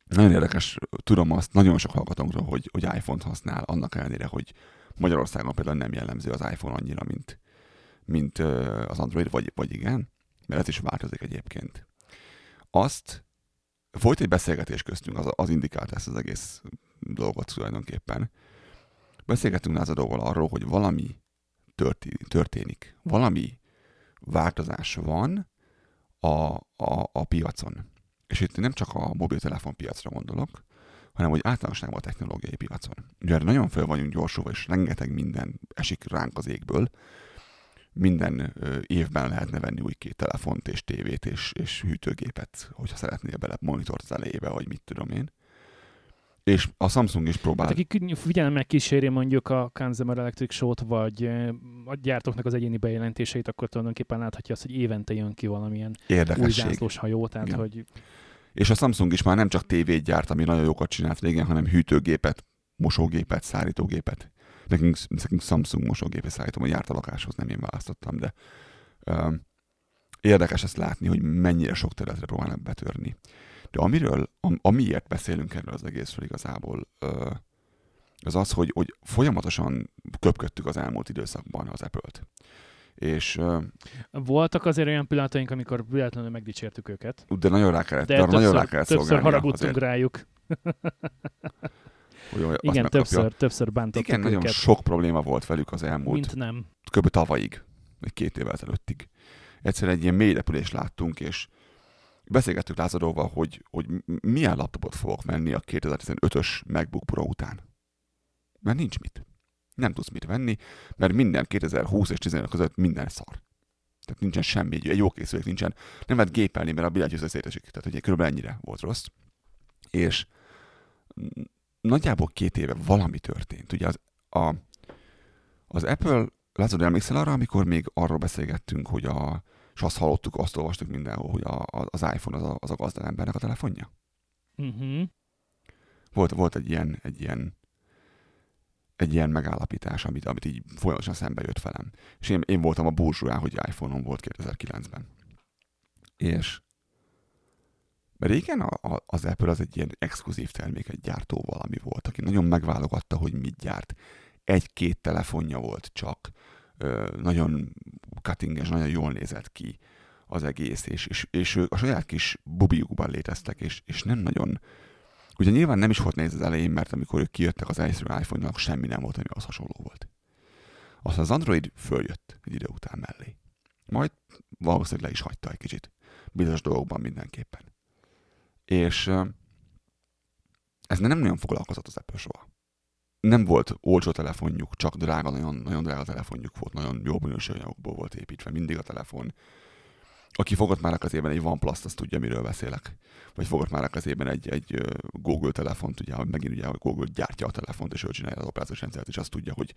nagyon érdekes, tudom azt nagyon sok hallgatónkról, hogy, hogy iPhone-t használ, annak ellenére, hogy Magyarországon például nem jellemző az iPhone annyira, mint, mint az Android, vagy, vagy igen, mert ez is változik egyébként. Azt volt egy beszélgetés köztünk, az, az indikált ezt az egész dolgot tulajdonképpen. Beszélgettünk Lázadóval arról, hogy valami történik. Valami változás van a, a, a piacon. És itt nem csak a mobiltelefon piacra gondolok, hanem hogy általánosságban a technológiai piacon. Ugye nagyon fel vagyunk gyorsulva, és rengeteg minden esik ránk az égből. Minden évben lehetne venni új két telefont, és tévét, és, és hűtőgépet, hogyha szeretnél bele monitort az elejébe, vagy mit tudom én. És a Samsung is próbál... Hát aki figyelemmel kíséri mondjuk a Consumer Electric Show-t, vagy a gyártóknak az egyéni bejelentéseit, akkor tulajdonképpen láthatja azt, hogy évente jön ki valamilyen új zászlós hajó, tehát Igen. hogy És a Samsung is már nem csak tévét gyárt, ami nagyon jókat csinált régen, hanem hűtőgépet, mosógépet, szárítógépet. Nekünk, nekünk Samsung mosógépet szállítom, hogy járt a lakáshoz, nem én választottam, de um, érdekes ezt látni, hogy mennyire sok területre próbálnak betörni. De amiről, am, amiért beszélünk erről az egészről igazából, ö, az az, hogy, hogy folyamatosan köpködtük az elmúlt időszakban az Apple-t. És, ö, Voltak azért olyan pillanataink, amikor véletlenül megdicsértük őket. de nagyon rá kellett, De de nagyon többször, rá kellett többször haragudtunk azért, rájuk. hogy Igen, többször, többször bántottuk Igen, nagyon őket. sok probléma volt velük az elmúlt Mint nem. kb. tavalyig, vagy két évvel ezelőttig. Egyszerűen egy ilyen mély repülést láttunk, és beszélgettük Lázadóval, hogy, hogy milyen laptopot fogok venni a 2015-ös MacBook Pro után. Mert nincs mit. Nem tudsz mit venni, mert minden 2020 és 15 között minden szar. Tehát nincsen semmi, egy, jó készülék nincsen. Nem lehet gépelni, mert a billentyűző szétesik. Tehát ugye körülbelül ennyire volt rossz. És nagyjából két éve valami történt. Ugye az, a, az Apple, látszod, emlékszel arra, amikor még arról beszélgettünk, hogy a, és azt hallottuk, azt olvastuk mindenhol, hogy a, az iPhone az a, az a gazdag embernek a telefonja. Uh-huh. Volt, volt egy ilyen, egy ilyen egy ilyen megállapítás, amit, amit így folyamatosan szembe jött velem. És én, én voltam a burzsúján, hogy iPhone-om volt 2009-ben. És régen a, a, az Apple az egy ilyen exkluzív termék, egy gyártó valami volt, aki nagyon megválogatta, hogy mit gyárt. Egy-két telefonja volt csak, ö, nagyon cuttinges, nagyon jól nézett ki az egész, és, és, és ők a saját kis bubiukban léteztek, és, és nem nagyon Ugye nyilván nem is volt nehéz az elején, mert amikor ők kijöttek az egyszerű iPhone-nak, semmi nem volt, ami az hasonló volt. Aztán az Android följött egy idő után mellé. Majd valószínűleg le is hagyta egy kicsit. Bizonyos dolgokban mindenképpen. És ez nem nagyon foglalkozott az Apple soha. Nem volt olcsó telefonjuk, csak drága, nagyon, nagyon drága telefonjuk volt, nagyon jó minőséganyagokból volt építve, mindig a telefon. Aki fogott már a kezében egy OnePlus, azt tudja, miről beszélek. Vagy fogott már a kezében egy, egy Google telefont, ugye, megint ugye, Google gyártja a telefont, és ő csinálja az operációs rendszert, és azt tudja, hogy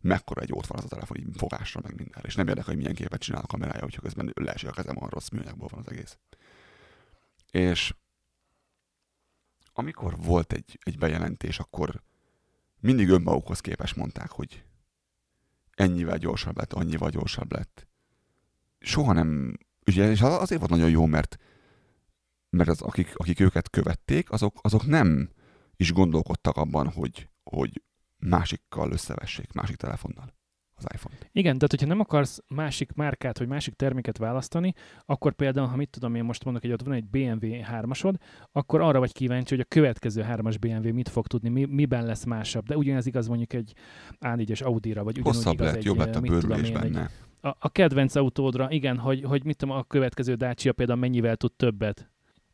mekkora egy ott van az a telefon, így fogásra, meg minden. És nem érdekel, hogy milyen képet csinál a kamerája, hogyha közben leesik a kezem, olyan rossz műanyagból van az egész. És amikor volt egy, egy bejelentés, akkor mindig önmagukhoz képes mondták, hogy ennyivel gyorsabb lett, annyival gyorsabb lett. Soha nem, ugye, és az- azért volt nagyon jó, mert mert az, akik, akik őket követték, azok, azok nem is gondolkodtak abban, hogy, hogy másikkal összevessék, másik telefonnal az iPhone-t. Igen, tehát hogyha nem akarsz másik márkát, vagy másik terméket választani, akkor például, ha mit tudom én most mondok, hogy ott van egy BMW 3-asod, akkor arra vagy kíváncsi, hogy a következő 3-as BMW mit fog tudni, mi, miben lesz másabb. De ugyanez igaz mondjuk egy A4-es Audi-ra, vagy ugyanúgy Hosszabb igaz lett, egy, jobb lett a bőrülés én, egy, benne. a, a kedvenc autódra, igen, hogy, hogy mit tudom, a következő Dacia például mennyivel tud többet.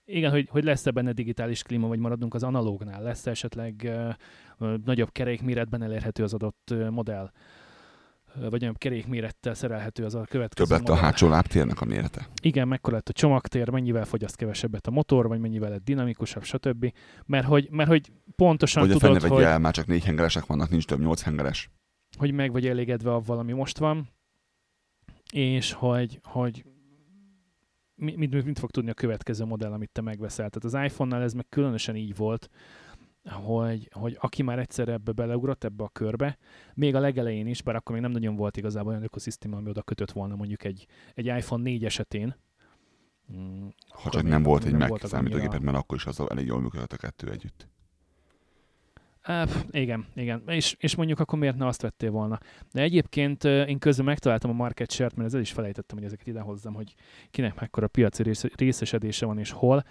Igen, hogy, hogy lesz-e benne digitális klíma, vagy maradunk az analógnál, lesz esetleg uh, nagyobb kerékméretben elérhető az adott uh, modell, vagy nagyobb kerékmérettel szerelhető az a következő Több lett a modell. hátsó lábtérnek a mérete. Igen, mekkora lett a csomagtér, mennyivel fogyaszt kevesebbet a motor, vagy mennyivel lett dinamikusabb, stb. Mert hogy, mert hogy pontosan Hogy a tudod, hogy, el, már csak négy hengeresek vannak, nincs több nyolc hengeres. hogy meg vagy elégedve avval, ami most van, és hogy, hogy mi- mit, mit fog tudni a következő modell, amit te megveszel. Tehát az iPhone-nál ez meg különösen így volt, hogy, hogy aki már egyszer ebbe beleugrott, ebbe a körbe, még a legelején is, bár akkor még nem nagyon volt igazából olyan ökoszisztéma, ami oda kötött volna mondjuk egy, egy iPhone 4 esetén. Mm, Ha csak nem volt egy Mac voltak számítógéped, mert akkor is az elég jól működött a kettő együtt. Pff, igen, igen. És, és mondjuk akkor miért ne azt vettél volna? De egyébként ö, én közben megtaláltam a market share mert ezzel is felejtettem, hogy ezeket idehozzam, hogy kinek mekkora piaci rész- részesedése van és hol.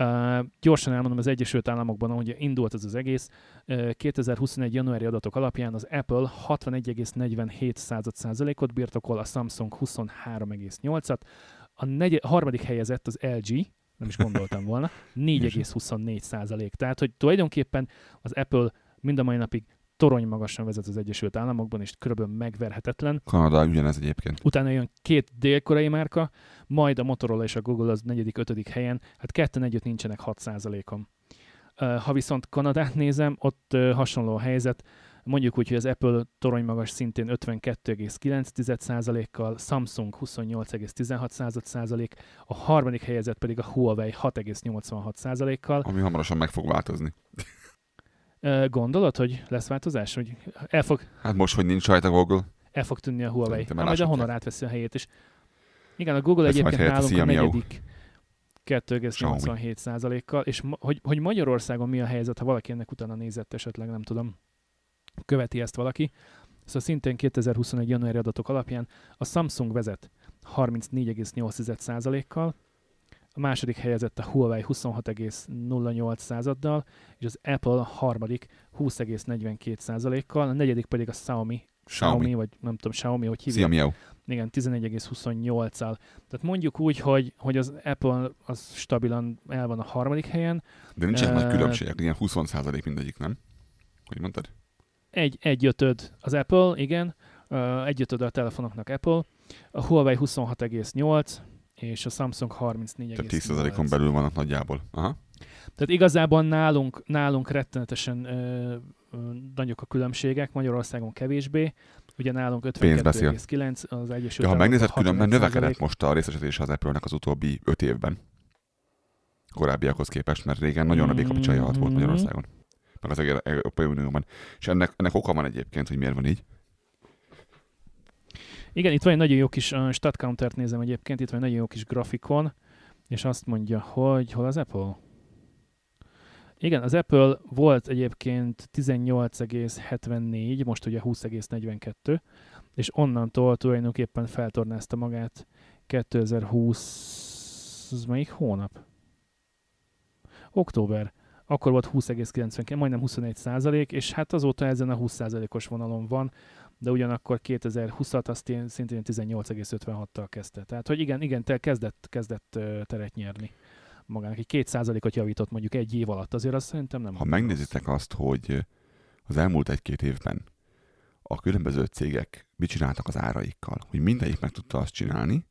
Uh, gyorsan elmondom, az Egyesült Államokban, ahogy indult ez az egész, uh, 2021. januári adatok alapján az Apple 61,47 százalékot birtokol, a Samsung 23,8-at, a, negy- a harmadik helyezett az LG, nem is gondoltam volna, 4,24 százalék. Tehát, hogy tulajdonképpen az Apple mind a mai napig torony magasan vezet az Egyesült Államokban, és körülbelül megverhetetlen. Kanada ugyanez egyébként. Utána jön két dél-koreai márka, majd a Motorola és a Google az negyedik, ötödik helyen, hát ketten együtt nincsenek 6%-on. Ö, Ha viszont Kanadát nézem, ott hasonló a helyzet, mondjuk úgy, hogy az Apple torony magas szintén 52,9%-kal, Samsung 28,16%, a harmadik helyezett pedig a Huawei 6,86%-kal. Ami hamarosan meg fog változni. Gondolod, hogy lesz változás? Hogy el fog, Hát most, hogy nincs rajta Google, el fog tűnni a Huawei. Hát majd a. Honor átveszi a helyét is. Igen, a Google majd egyébként nálunk a Xiaomi. negyedik 2,87%-kal, és ma, hogy, hogy Magyarországon mi a helyzet, ha valaki ennek utána nézett esetleg, nem tudom, követi ezt valaki. Szóval szintén 2021. januári adatok alapján a Samsung vezet 34,8%-kal, a második helyezett a Huawei 26,08 századdal, és az Apple a harmadik 20,42%-kal, a negyedik pedig a Xiaomi, Xiaomi, Xiaomi. vagy nem tudom, Xiaomi, hogy hívják. miau. Igen, 11,28-al. Tehát mondjuk úgy, hogy, hogy az Apple az stabilan el van a harmadik helyen, De nincsenek nagy Ö, különbségek, ilyen 20% mindegyik, nem? Hogy mondtad? egy, egy ötöd az Apple, igen, Ö, egy ötöd a telefonoknak Apple, a Huawei 26,8, és a Samsung 34,8. Tehát 10%-on belül vannak nagyjából. Aha. Tehát igazából nálunk, nálunk rettenetesen ö, ö, nagyok a különbségek, Magyarországon kevésbé. Ugye nálunk Pénz beszél. 52,9, az Egyesült Ja, ha megnézed, különben 65%. növekedett most a részesedése az Apple-nek az utóbbi 5 évben. Korábbiakhoz képest, mert régen nagyon nagy alatt volt Mhm. Magyarországon. Meg az Európai Unióban. És ennek, ennek oka van egyébként, hogy miért van így. Igen, itt van egy nagyon jó kis uh, stat countert nézem egyébként, itt van egy nagyon jó kis grafikon, és azt mondja, hogy hol az Apple? Igen, az Apple volt egyébként 18,74, most ugye 20,42, és onnantól tulajdonképpen feltornázta magát 2020, ez melyik hónap? Október. Akkor volt 20,92, majdnem 21 százalék, és hát azóta ezen a 20 százalékos vonalon van, de ugyanakkor 2020-at azt én szintén 18,56-tal kezdte. Tehát, hogy igen, igen, te kezdett, kezdett teret nyerni magának. Egy 2%-ot javított mondjuk egy év alatt, azért azt szerintem nem. Ha megnézitek azt, hogy az elmúlt egy-két évben a különböző cégek mit csináltak az áraikkal, hogy mindegyik meg tudta azt csinálni,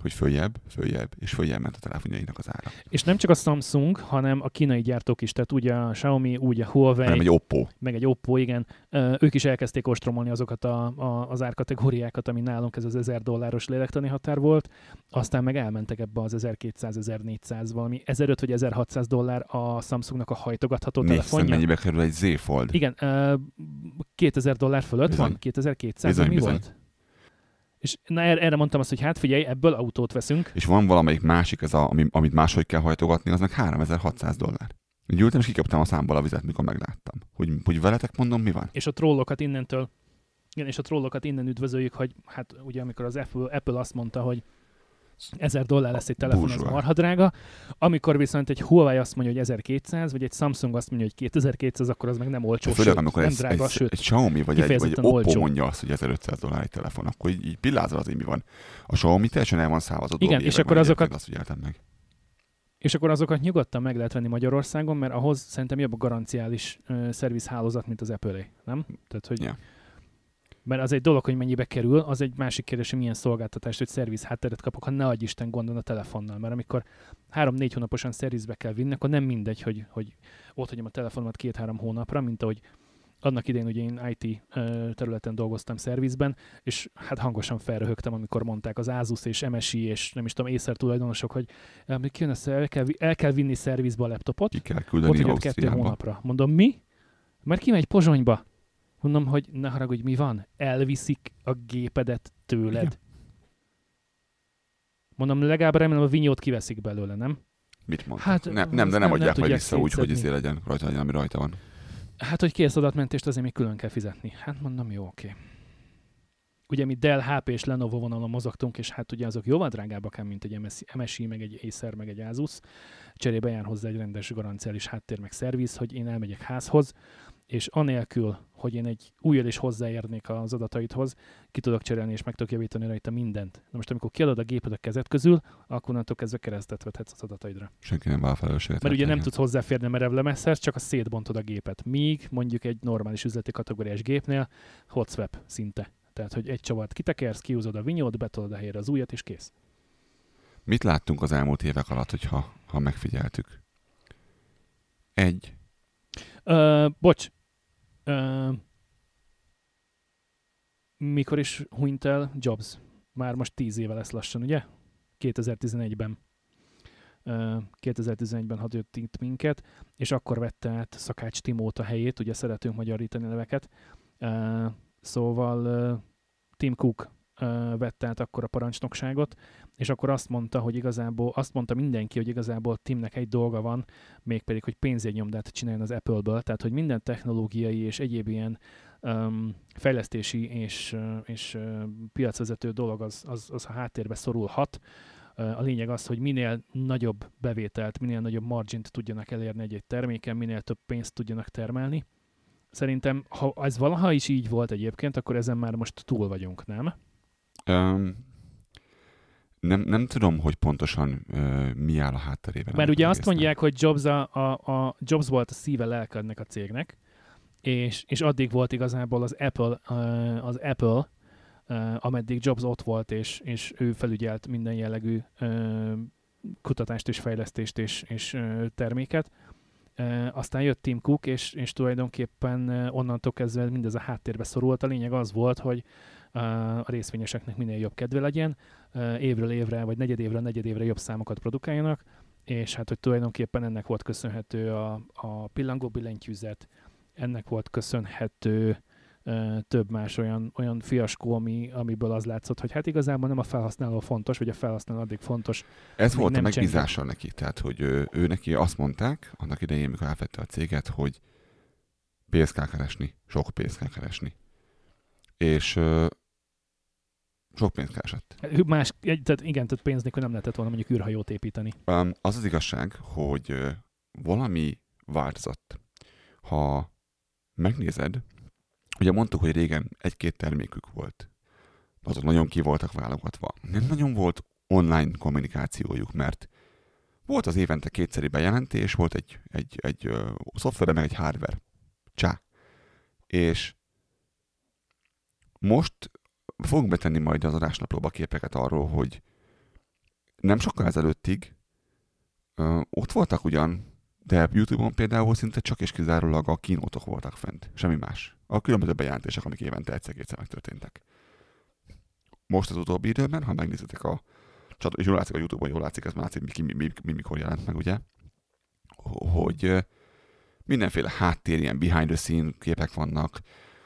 hogy följebb, följebb és följebb ment a telefonjainak az ára. És nem csak a Samsung, hanem a kínai gyártók is, tehát ugye a Xiaomi, ugye a Huawei, Hanem egy Oppo. meg egy Oppo, igen, ők is elkezdték ostromolni azokat a, a, az árkategóriákat, ami nálunk ez az 1000 dolláros lélektani határ volt, aztán meg elmentek ebbe az 1200-1400, valami 1500 vagy 1600 dollár a Samsungnak a hajtogatható Nézd, telefonja. mennyibe kerül egy Z Fold. Igen, ö, 2000 dollár fölött Bizony. van? 2200, Bizony, mi bizony. volt? És na, erre, erre mondtam azt, hogy hát figyelj, ebből autót veszünk. És van valamelyik másik, ez a, ami, amit máshogy kell hajtogatni, az meg 3600 dollár. Így ültem, és kikaptam a számból a vizet, mikor megláttam. Hogy, hogy veletek mondom, mi van? és a trollokat innentől, igen, és a trollokat innen üdvözöljük, hogy hát ugye amikor az Apple, Apple azt mondta, hogy 1000 dollár lesz egy telefon, az Burzsóá. marha drága. Amikor viszont egy Huawei azt mondja, hogy 1200, vagy egy Samsung azt mondja, hogy 2200, akkor az meg nem olcsó, Főleg, sőt, amikor nem egy, drága, egy, sőt. egy Xiaomi vagy egy, vagy Oppo olcsó. mondja azt, hogy 1500 dollár egy telefon, akkor így, így pillázol az, hogy mi van. A Xiaomi teljesen el van szállva Igen, és akkor azokat- Azt figyeltem meg. És akkor azokat nyugodtan meg lehet venni Magyarországon, mert ahhoz szerintem jobb a garanciális uh, szervizhálózat, mint az apple nem? Tehát, hogy Ja. Mert az egy dolog, hogy mennyibe kerül, az egy másik kérdés, hogy milyen szolgáltatást, hogy szerviz hátteret kapok, ha ne adj Isten gondon a telefonnal. Mert amikor három-négy hónaposan szervizbe kell vinni, akkor nem mindegy, hogy, hogy ott hagyom a telefonomat két-három hónapra, mint ahogy annak idején ugye én IT területen dolgoztam szervizben, és hát hangosan felröhögtem, amikor mondták az Asus és MSI és nem is tudom, Acer tulajdonosok, hogy "Eh, mi kijön össze, el kell, el kell vinni szervizbe a laptopot, Ki kell ott küldeni hagyod kettő hónapra. Mondom, mi? Mert kimegy Pozsonyba. Mondom, hogy ne haragudj, mi van? Elviszik a gépedet tőled. Igen. Mondom, legalább remélem a vinyót kiveszik belőle, nem? Mit mondtak? Hát, ne, nem, azt de nem- nem adják nem majd tudják vissza úgy, hogy izé legyen rajta, legyen, ami rajta van. Hát, hogy kész adatmentést azért még külön kell fizetni. Hát mondom, jó, oké. Ugye mi Dell, HP és Lenovo vonalon mozogtunk, és hát ugye azok jóval drágábbak ám, mint egy MSI, MSI, meg egy Acer, meg egy Asus. Cserébe jár hozzá egy rendes garanciális háttér, meg szerviz, hogy én elmegyek házhoz, és anélkül, hogy én egy újjal is hozzáérnék az adataidhoz, ki tudok cserélni és meg tudok javítani rajta mindent. Na most, amikor kiadod a géped a kezed közül, akkor onnantól kezdve keresztet vethetsz az adataidra. Senki nem vállal felelősséget. Mert ugye nem tudsz hozzáférni a merev lemezhez, csak a szétbontod a gépet. Míg mondjuk egy normális üzleti kategóriás gépnél hot swap szinte. Tehát, hogy egy csavart kitekersz, kiúzod a vinyót, betolod a helyre az újat, és kész. Mit láttunk az elmúlt évek alatt, hogyha ha megfigyeltük? Egy, Ö, bocs. Mikor is hunyt el Jobs? Már most 10 éve lesz lassan, ugye? 2011-ben. Ö, 2011-ben hagyott itt minket, és akkor vette át Szakács Timót a helyét, ugye szeretünk magyarítani neveket. Szóval Tim Cook vette át akkor a parancsnokságot, és akkor azt mondta, hogy igazából, azt mondta mindenki, hogy igazából Timnek egy dolga van, mégpedig, hogy pénzjegynyomdát csináljon az Apple-ből, tehát hogy minden technológiai és egyéb ilyen um, fejlesztési és, és uh, piacvezető dolog az, az, az a háttérbe szorulhat. A lényeg az, hogy minél nagyobb bevételt, minél nagyobb margint tudjanak elérni egy-egy terméken, minél több pénzt tudjanak termelni. Szerintem, ha ez valaha is így volt egyébként, akkor ezen már most túl vagyunk, nem? Nem, nem tudom, hogy pontosan uh, mi áll a hátterében. Mert ugye azt mondják, hogy Jobs, a, a, a Jobs volt a szíve lelke ennek a cégnek, és, és addig volt igazából az Apple, uh, az Apple uh, ameddig Jobs ott volt, és, és ő felügyelt minden jellegű uh, kutatást és fejlesztést és, és uh, terméket. Uh, aztán jött Tim Cook, és, és tulajdonképpen onnantól kezdve mindez a háttérbe szorult. A lényeg az volt, hogy a részvényeseknek minél jobb kedve legyen, évről évre, vagy negyed évre, negyed évre jobb számokat produkáljanak, és hát, hogy tulajdonképpen ennek volt köszönhető a, a pillangó billentyűzet, ennek volt köszönhető több más olyan, olyan fiaskó, ami, amiből az látszott, hogy hát igazából nem a felhasználó fontos, vagy a felhasználó addig fontos. Ez volt a megbízása neki, tehát hogy ő, ő neki azt mondták, annak idején, mikor elvette a céget, hogy pénzt kell keresni, sok pénzt kell keresni. És sok pénzt keresett. Más, tehát igen, tehát pénz nélkül nem lehetett volna mondjuk űrhajót építeni. Um, az az igazság, hogy valami változott. Ha megnézed, ugye mondtuk, hogy régen egy-két termékük volt. Azok nagyon ki voltak válogatva. Nem nagyon volt online kommunikációjuk, mert volt az évente kétszeri bejelentés, volt egy, egy, egy uh, szoftver, meg egy hardware. Csá. És most fogunk betenni majd az adásnaplóba képeket arról, hogy nem sokkal ezelőttig uh, ott voltak ugyan de YouTube-on például szinte csak és kizárólag a kínótok voltak fent, semmi más. A különböző bejelentések, amik évente egyszer-kétszer megtörténtek. Most az utóbbi időben, ha megnézitek a csatornát, és jól látszik a YouTube-on, jól látszik, ez már látszik, mi, mi, mi, mi, mikor jelent meg, ugye, hogy mindenféle háttér, ilyen behind the scene képek vannak,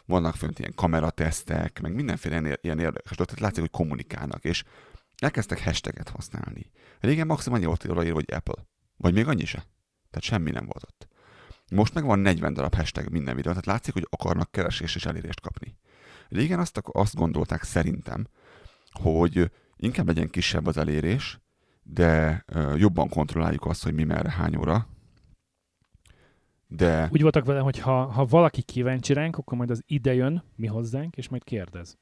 vannak fönt ilyen kameratesztek, meg mindenféle ilyen, érdekes dolog, tehát látszik, hogy kommunikálnak, és elkezdtek hashtaget használni. Régen maximum annyi volt odaírva, hogy Apple. Vagy még annyi se. Tehát semmi nem volt ott. Most meg van 40 darab hashtag minden videó, tehát látszik, hogy akarnak keresés és elérést kapni. Régen azt, azt gondolták szerintem, hogy inkább legyen kisebb az elérés, de jobban kontrolláljuk azt, hogy mi merre hány óra. De... Úgy voltak vele, hogy ha, ha valaki kíváncsi ránk, akkor majd az ide jön mi hozzánk, és majd kérdez.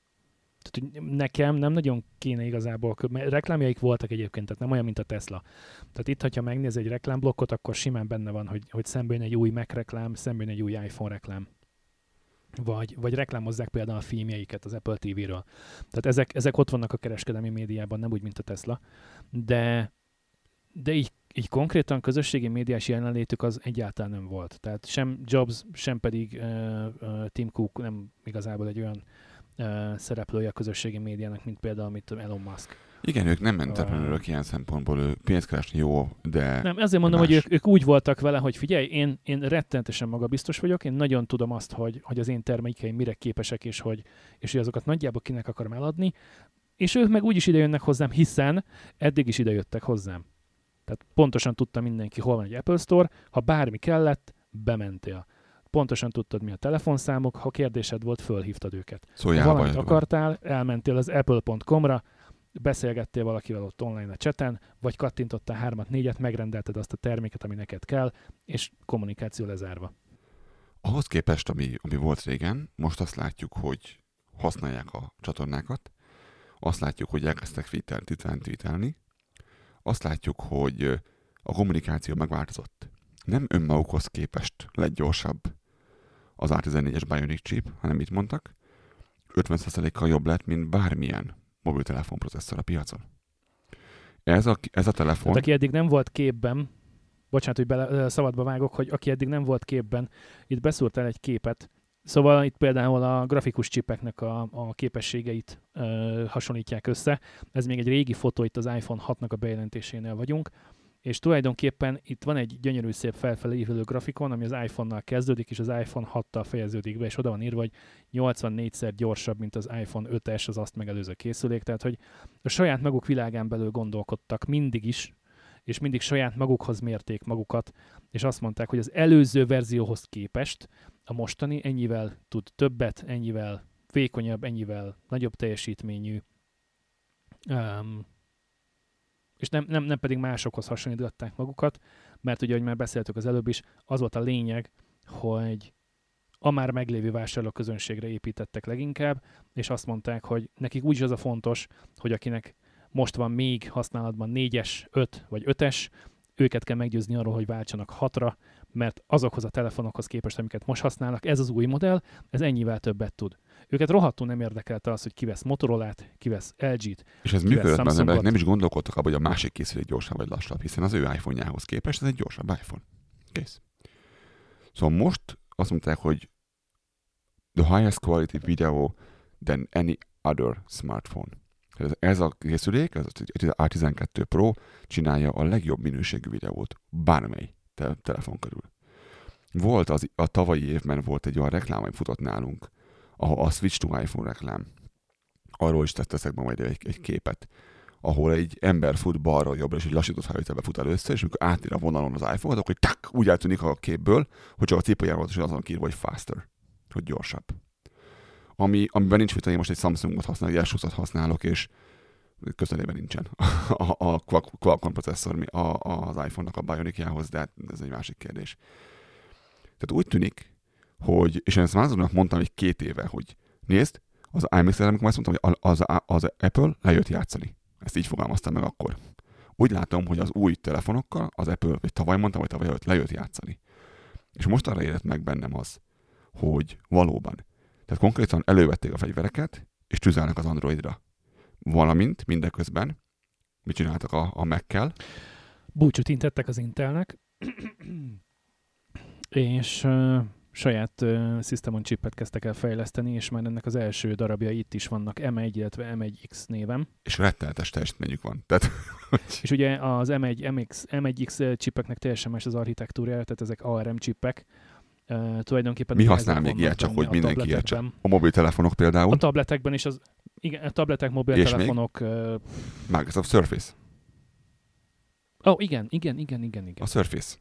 Tehát, hogy nekem nem nagyon kéne igazából, mert reklámjaik voltak egyébként, tehát nem olyan, mint a Tesla. Tehát itt, hogyha megnéz egy reklámblokkot, akkor simán benne van, hogy, hogy szemben egy új Mac reklám, szemben egy új iPhone reklám. Vagy, vagy reklámozzák például a filmjeiket az Apple TV-ről. Tehát ezek, ezek ott vannak a kereskedelmi médiában, nem úgy, mint a Tesla. De, de így, így konkrétan közösségi médiás jelenlétük az egyáltalán nem volt. Tehát sem Jobs, sem pedig uh, uh, Tim Cook nem igazából egy olyan szereplője a közösségi médiának, mint például mint Elon Musk. Igen, ők nem entrepreneurök uh, ilyen szempontból, ők pénzt keresni jó, de... Nem, ezért mondom, más. hogy ők, ők, úgy voltak vele, hogy figyelj, én, én rettenetesen magabiztos vagyok, én nagyon tudom azt, hogy, hogy az én termékeim mire képesek, és hogy, és hogy azokat nagyjából kinek akarom eladni, és ők meg úgy is idejönnek hozzám, hiszen eddig is idejöttek hozzám. Tehát pontosan tudta mindenki, hol van egy Apple Store, ha bármi kellett, bementél. Pontosan tudtad, mi a telefonszámok, ha kérdésed volt, fölhívtad őket. Szóval ha valamit akartál, elmentél az apple.com-ra, beszélgettél valakivel ott online a cseten, vagy kattintottál hármat, négyet, megrendelted azt a terméket, ami neked kell, és kommunikáció lezárva. Ahhoz képest, ami, ami volt régen, most azt látjuk, hogy használják a csatornákat, azt látjuk, hogy elkezdtek tweetelni, azt látjuk, hogy a kommunikáció megváltozott. Nem önmagukhoz képest lett gyorsabb, az A14-es Bionic chip, hanem mit mondtak, 50%-kal jobb lett, mint bármilyen mobiltelefon processzor a piacon. Ez a, ez a telefon... Hát, aki eddig nem volt képben, bocsánat, hogy bele, szabadba vágok, hogy aki eddig nem volt képben, itt beszúrtál egy képet, Szóval itt például a grafikus csipeknek a, a képességeit ö, hasonlítják össze. Ez még egy régi fotó, itt az iPhone 6-nak a bejelentésénél vagyunk és tulajdonképpen itt van egy gyönyörű szép felfelé ívelő grafikon, ami az iPhone-nal kezdődik, és az iPhone 6-tal fejeződik be, és oda van írva, hogy 84-szer gyorsabb, mint az iPhone 5-es, az azt megelőző készülék, tehát hogy a saját maguk világán belül gondolkodtak mindig is, és mindig saját magukhoz mérték magukat, és azt mondták, hogy az előző verzióhoz képest a mostani ennyivel tud többet, ennyivel vékonyabb, ennyivel nagyobb teljesítményű, um, és nem, nem, nem pedig másokhoz hasonlították magukat, mert ugye, ahogy már beszéltük az előbb is, az volt a lényeg, hogy a már meglévő vásárlóközönségre építettek leginkább, és azt mondták, hogy nekik úgy az a fontos, hogy akinek most van még használatban 4-es, 5 vagy 5-es, őket kell meggyőzni arról, hogy váltsanak hatra, mert azokhoz a telefonokhoz képest, amiket most használnak, ez az új modell, ez ennyivel többet tud. Őket rohadtul nem érdekelte az, hogy kivesz Motorola-t, kivesz LG-t. És ez működött, mert emberek nem is gondolkodtak abban, hogy a másik készülék gyorsabb vagy lassabb, hiszen az ő iPhone-jához képest ez egy gyorsabb iPhone. Kész. Szóval most azt mondták, hogy the highest quality video than any other smartphone. Ez, a készülék, ez a A12 Pro csinálja a legjobb minőségű videót bármely te- telefon körül. Volt az, a tavalyi évben volt egy olyan reklám, ami futott nálunk, a, a Switch to iPhone reklám. Arról is teszek majd egy, egy képet, ahol egy ember fut balra jobbra, és egy lassított felvételbe fut először, és amikor átír a vonalon az iPhone-ot, akkor tak, úgy eltűnik a képből, hogy csak a cipőjával is azon kírva, hogy faster, hogy gyorsabb. Ami, amiben nincs mit, én most egy Samsungot használok, egy S20-at használok, és közelében nincsen a, a Qualcomm processzor a, az iPhone-nak a Bionic-jához, de hát ez egy másik kérdés. Tehát úgy tűnik, hogy, és én ezt Mázornak mondtam egy két éve, hogy nézd, az iMax amikor azt mondtam, hogy az, az, Apple lejött játszani. Ezt így fogalmaztam meg akkor. Úgy látom, hogy az új telefonokkal az Apple, vagy tavaly mondtam, hogy tavaly előtt lejött játszani. És most arra érett meg bennem az, hogy valóban. Tehát konkrétan elővették a fegyvereket, és tüzelnek az Androidra. Valamint mindeközben, mit csináltak a, a Mac-kel? Búcsút intettek az Intelnek, és saját uh, System on chipet kezdtek el fejleszteni, és már ennek az első darabja itt is vannak M1, illetve M1X névem. És rettenetes teljesítményük van. Tehát, és ugye az M1, MX, M1X chipeknek teljesen más az architektúrája, tehát ezek ARM chipek. Uh, tulajdonképpen Mi használ még ilyet, csak hogy mindenki értse? A mobiltelefonok például? A tabletekben is az, igen, a tabletek, mobiltelefonok. Uh, Microsoft Surface. Ó, oh, igen, igen, igen, igen, igen. A Surface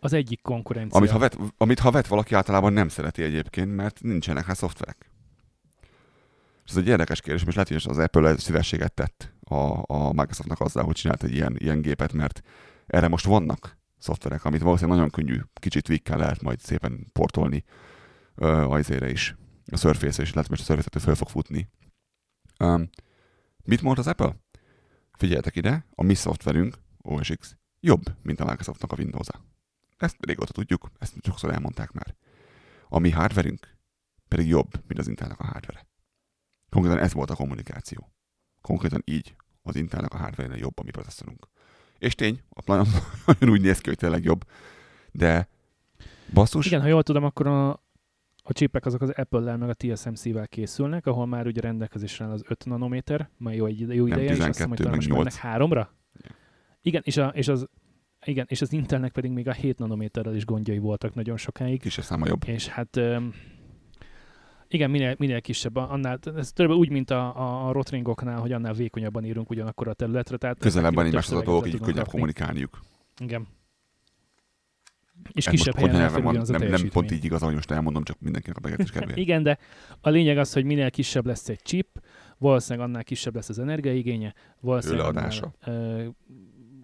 az egyik konkurencia. Amit ha, vet, amit ha vet valaki általában nem szereti egyébként, mert nincsenek rá szoftverek. És ez egy érdekes kérdés, és lehet, hogy az Apple szívességet tett a, a Microsoftnak azzal, hogy csinált egy ilyen, ilyen gépet, mert erre most vannak szoftverek, amit valószínűleg nagyon könnyű, kicsit tweakkel lehet majd szépen portolni uh, ajzére is. A Surface-re is, lehet, hogy a Surface-et föl fog futni. Um, mit mond az Apple? Figyeljetek ide, a mi szoftverünk, OS X, jobb, mint a Microsoftnak a Windows-a. Ezt régóta tudjuk, ezt sokszor elmondták már. A mi hardverünk pedig jobb, mint az Intelnek a hardvere. Konkrétan ez volt a kommunikáció. Konkrétan így az Intelnek a hardware jobb a mi processzorunk. És tény, a plan nagyon úgy néz ki, hogy tényleg jobb, de basszus. Igen, ha jól tudom, akkor a, a csipek azok az Apple-lel meg a TSMC-vel készülnek, ahol már ugye rendelkezésre áll az 5 nanométer, majd jó, egy, jó ideje, és azt hiszem, hogy talán most háromra. Igen, és, a, és az igen, és az Intelnek pedig még a 7 nanométerrel is gondjai voltak nagyon sokáig. Kis száma jobb. És hát igen, minél, minél kisebb, annál, ez több úgy, mint a, a rotringoknál, hogy annál vékonyabban írunk ugyanakkor a területre. Tehát Közelebb van egymáshoz a dolgok, így könnyebb kommunikálniuk. Igen. És Ez kisebb helyen van, az nem, nem pont így igaz, ahogy most elmondom, csak mindenkinek a megértés kedvéért. Igen, de a lényeg az, hogy minél kisebb lesz egy chip, valószínűleg annál kisebb lesz az energiaigénye, valószínűleg annál,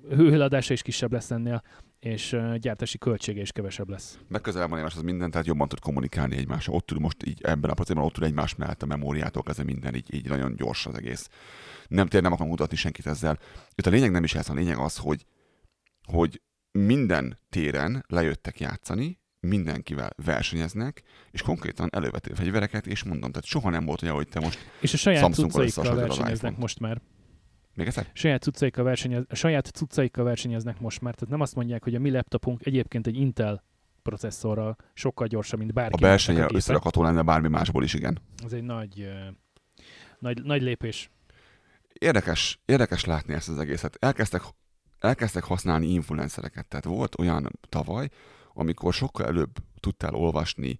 hőeladása is kisebb lesz ennél, és gyártási költsége is kevesebb lesz. Meg közel van egymáshoz minden, tehát jobban tud kommunikálni egymással. Ott tud most így ebben a procedúrban, ott tud egymás mellett a memóriától kezdve minden, így, így nagyon gyors az egész. Nem tényleg nem akarom mutatni senkit ezzel. Itt a lényeg nem is ez, a lényeg az, hogy, hogy minden téren lejöttek játszani, mindenkivel versenyeznek, és konkrétan elővetik fegyvereket, és mondom, tehát soha nem volt olyan, hogy te most És a saját cuccaikkal versenyeznek most már. Még egyszer? Saját cuccaikkal, versenyez, saját cuccaikkal versenyeznek most már, tehát nem azt mondják, hogy a mi laptopunk egyébként egy Intel processzorral sokkal gyorsabb, mint bárki. A versenye összerakható lenne bármi másból is, igen. Ez egy nagy, nagy, nagy lépés. Érdekes, érdekes látni ezt az egészet. Elkezdtek, elkezdtek használni influencereket. Tehát volt olyan tavaly, amikor sokkal előbb tudtál olvasni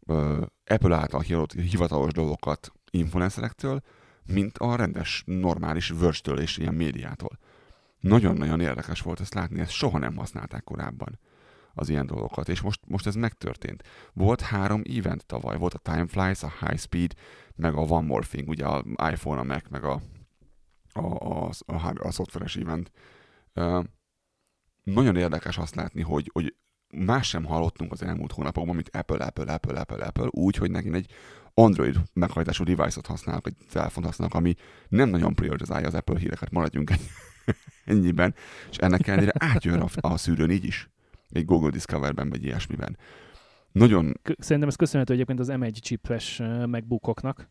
uh, Apple által hivatalos dolgokat influencerektől, mint a rendes, normális vörstől és ilyen médiától. Nagyon-nagyon érdekes volt ezt látni, ezt soha nem használták korábban. az ilyen dolgokat, és most, most ez megtörtént. Volt három event tavaly, volt a Time Flies, a High Speed, meg a One More Thing, ugye a iPhone, a Mac, meg a, a, a, a, a, szoftveres event. Uh, nagyon érdekes azt látni, hogy, hogy más sem hallottunk az elmúlt hónapokban, mint Apple, Apple, Apple, Apple, Apple, úgy, hogy neki egy Android meghajtású device-ot használnak, egy telefont használnak, ami nem nagyon prioritizálja az Apple híreket, maradjunk ennyiben, és ennek ellenére átjön a, a szűrőn így is, egy Google Discover-ben, vagy ilyesmiben. Nagyon... Szerintem ez köszönhető egyébként az M1 chipes MacBookoknak,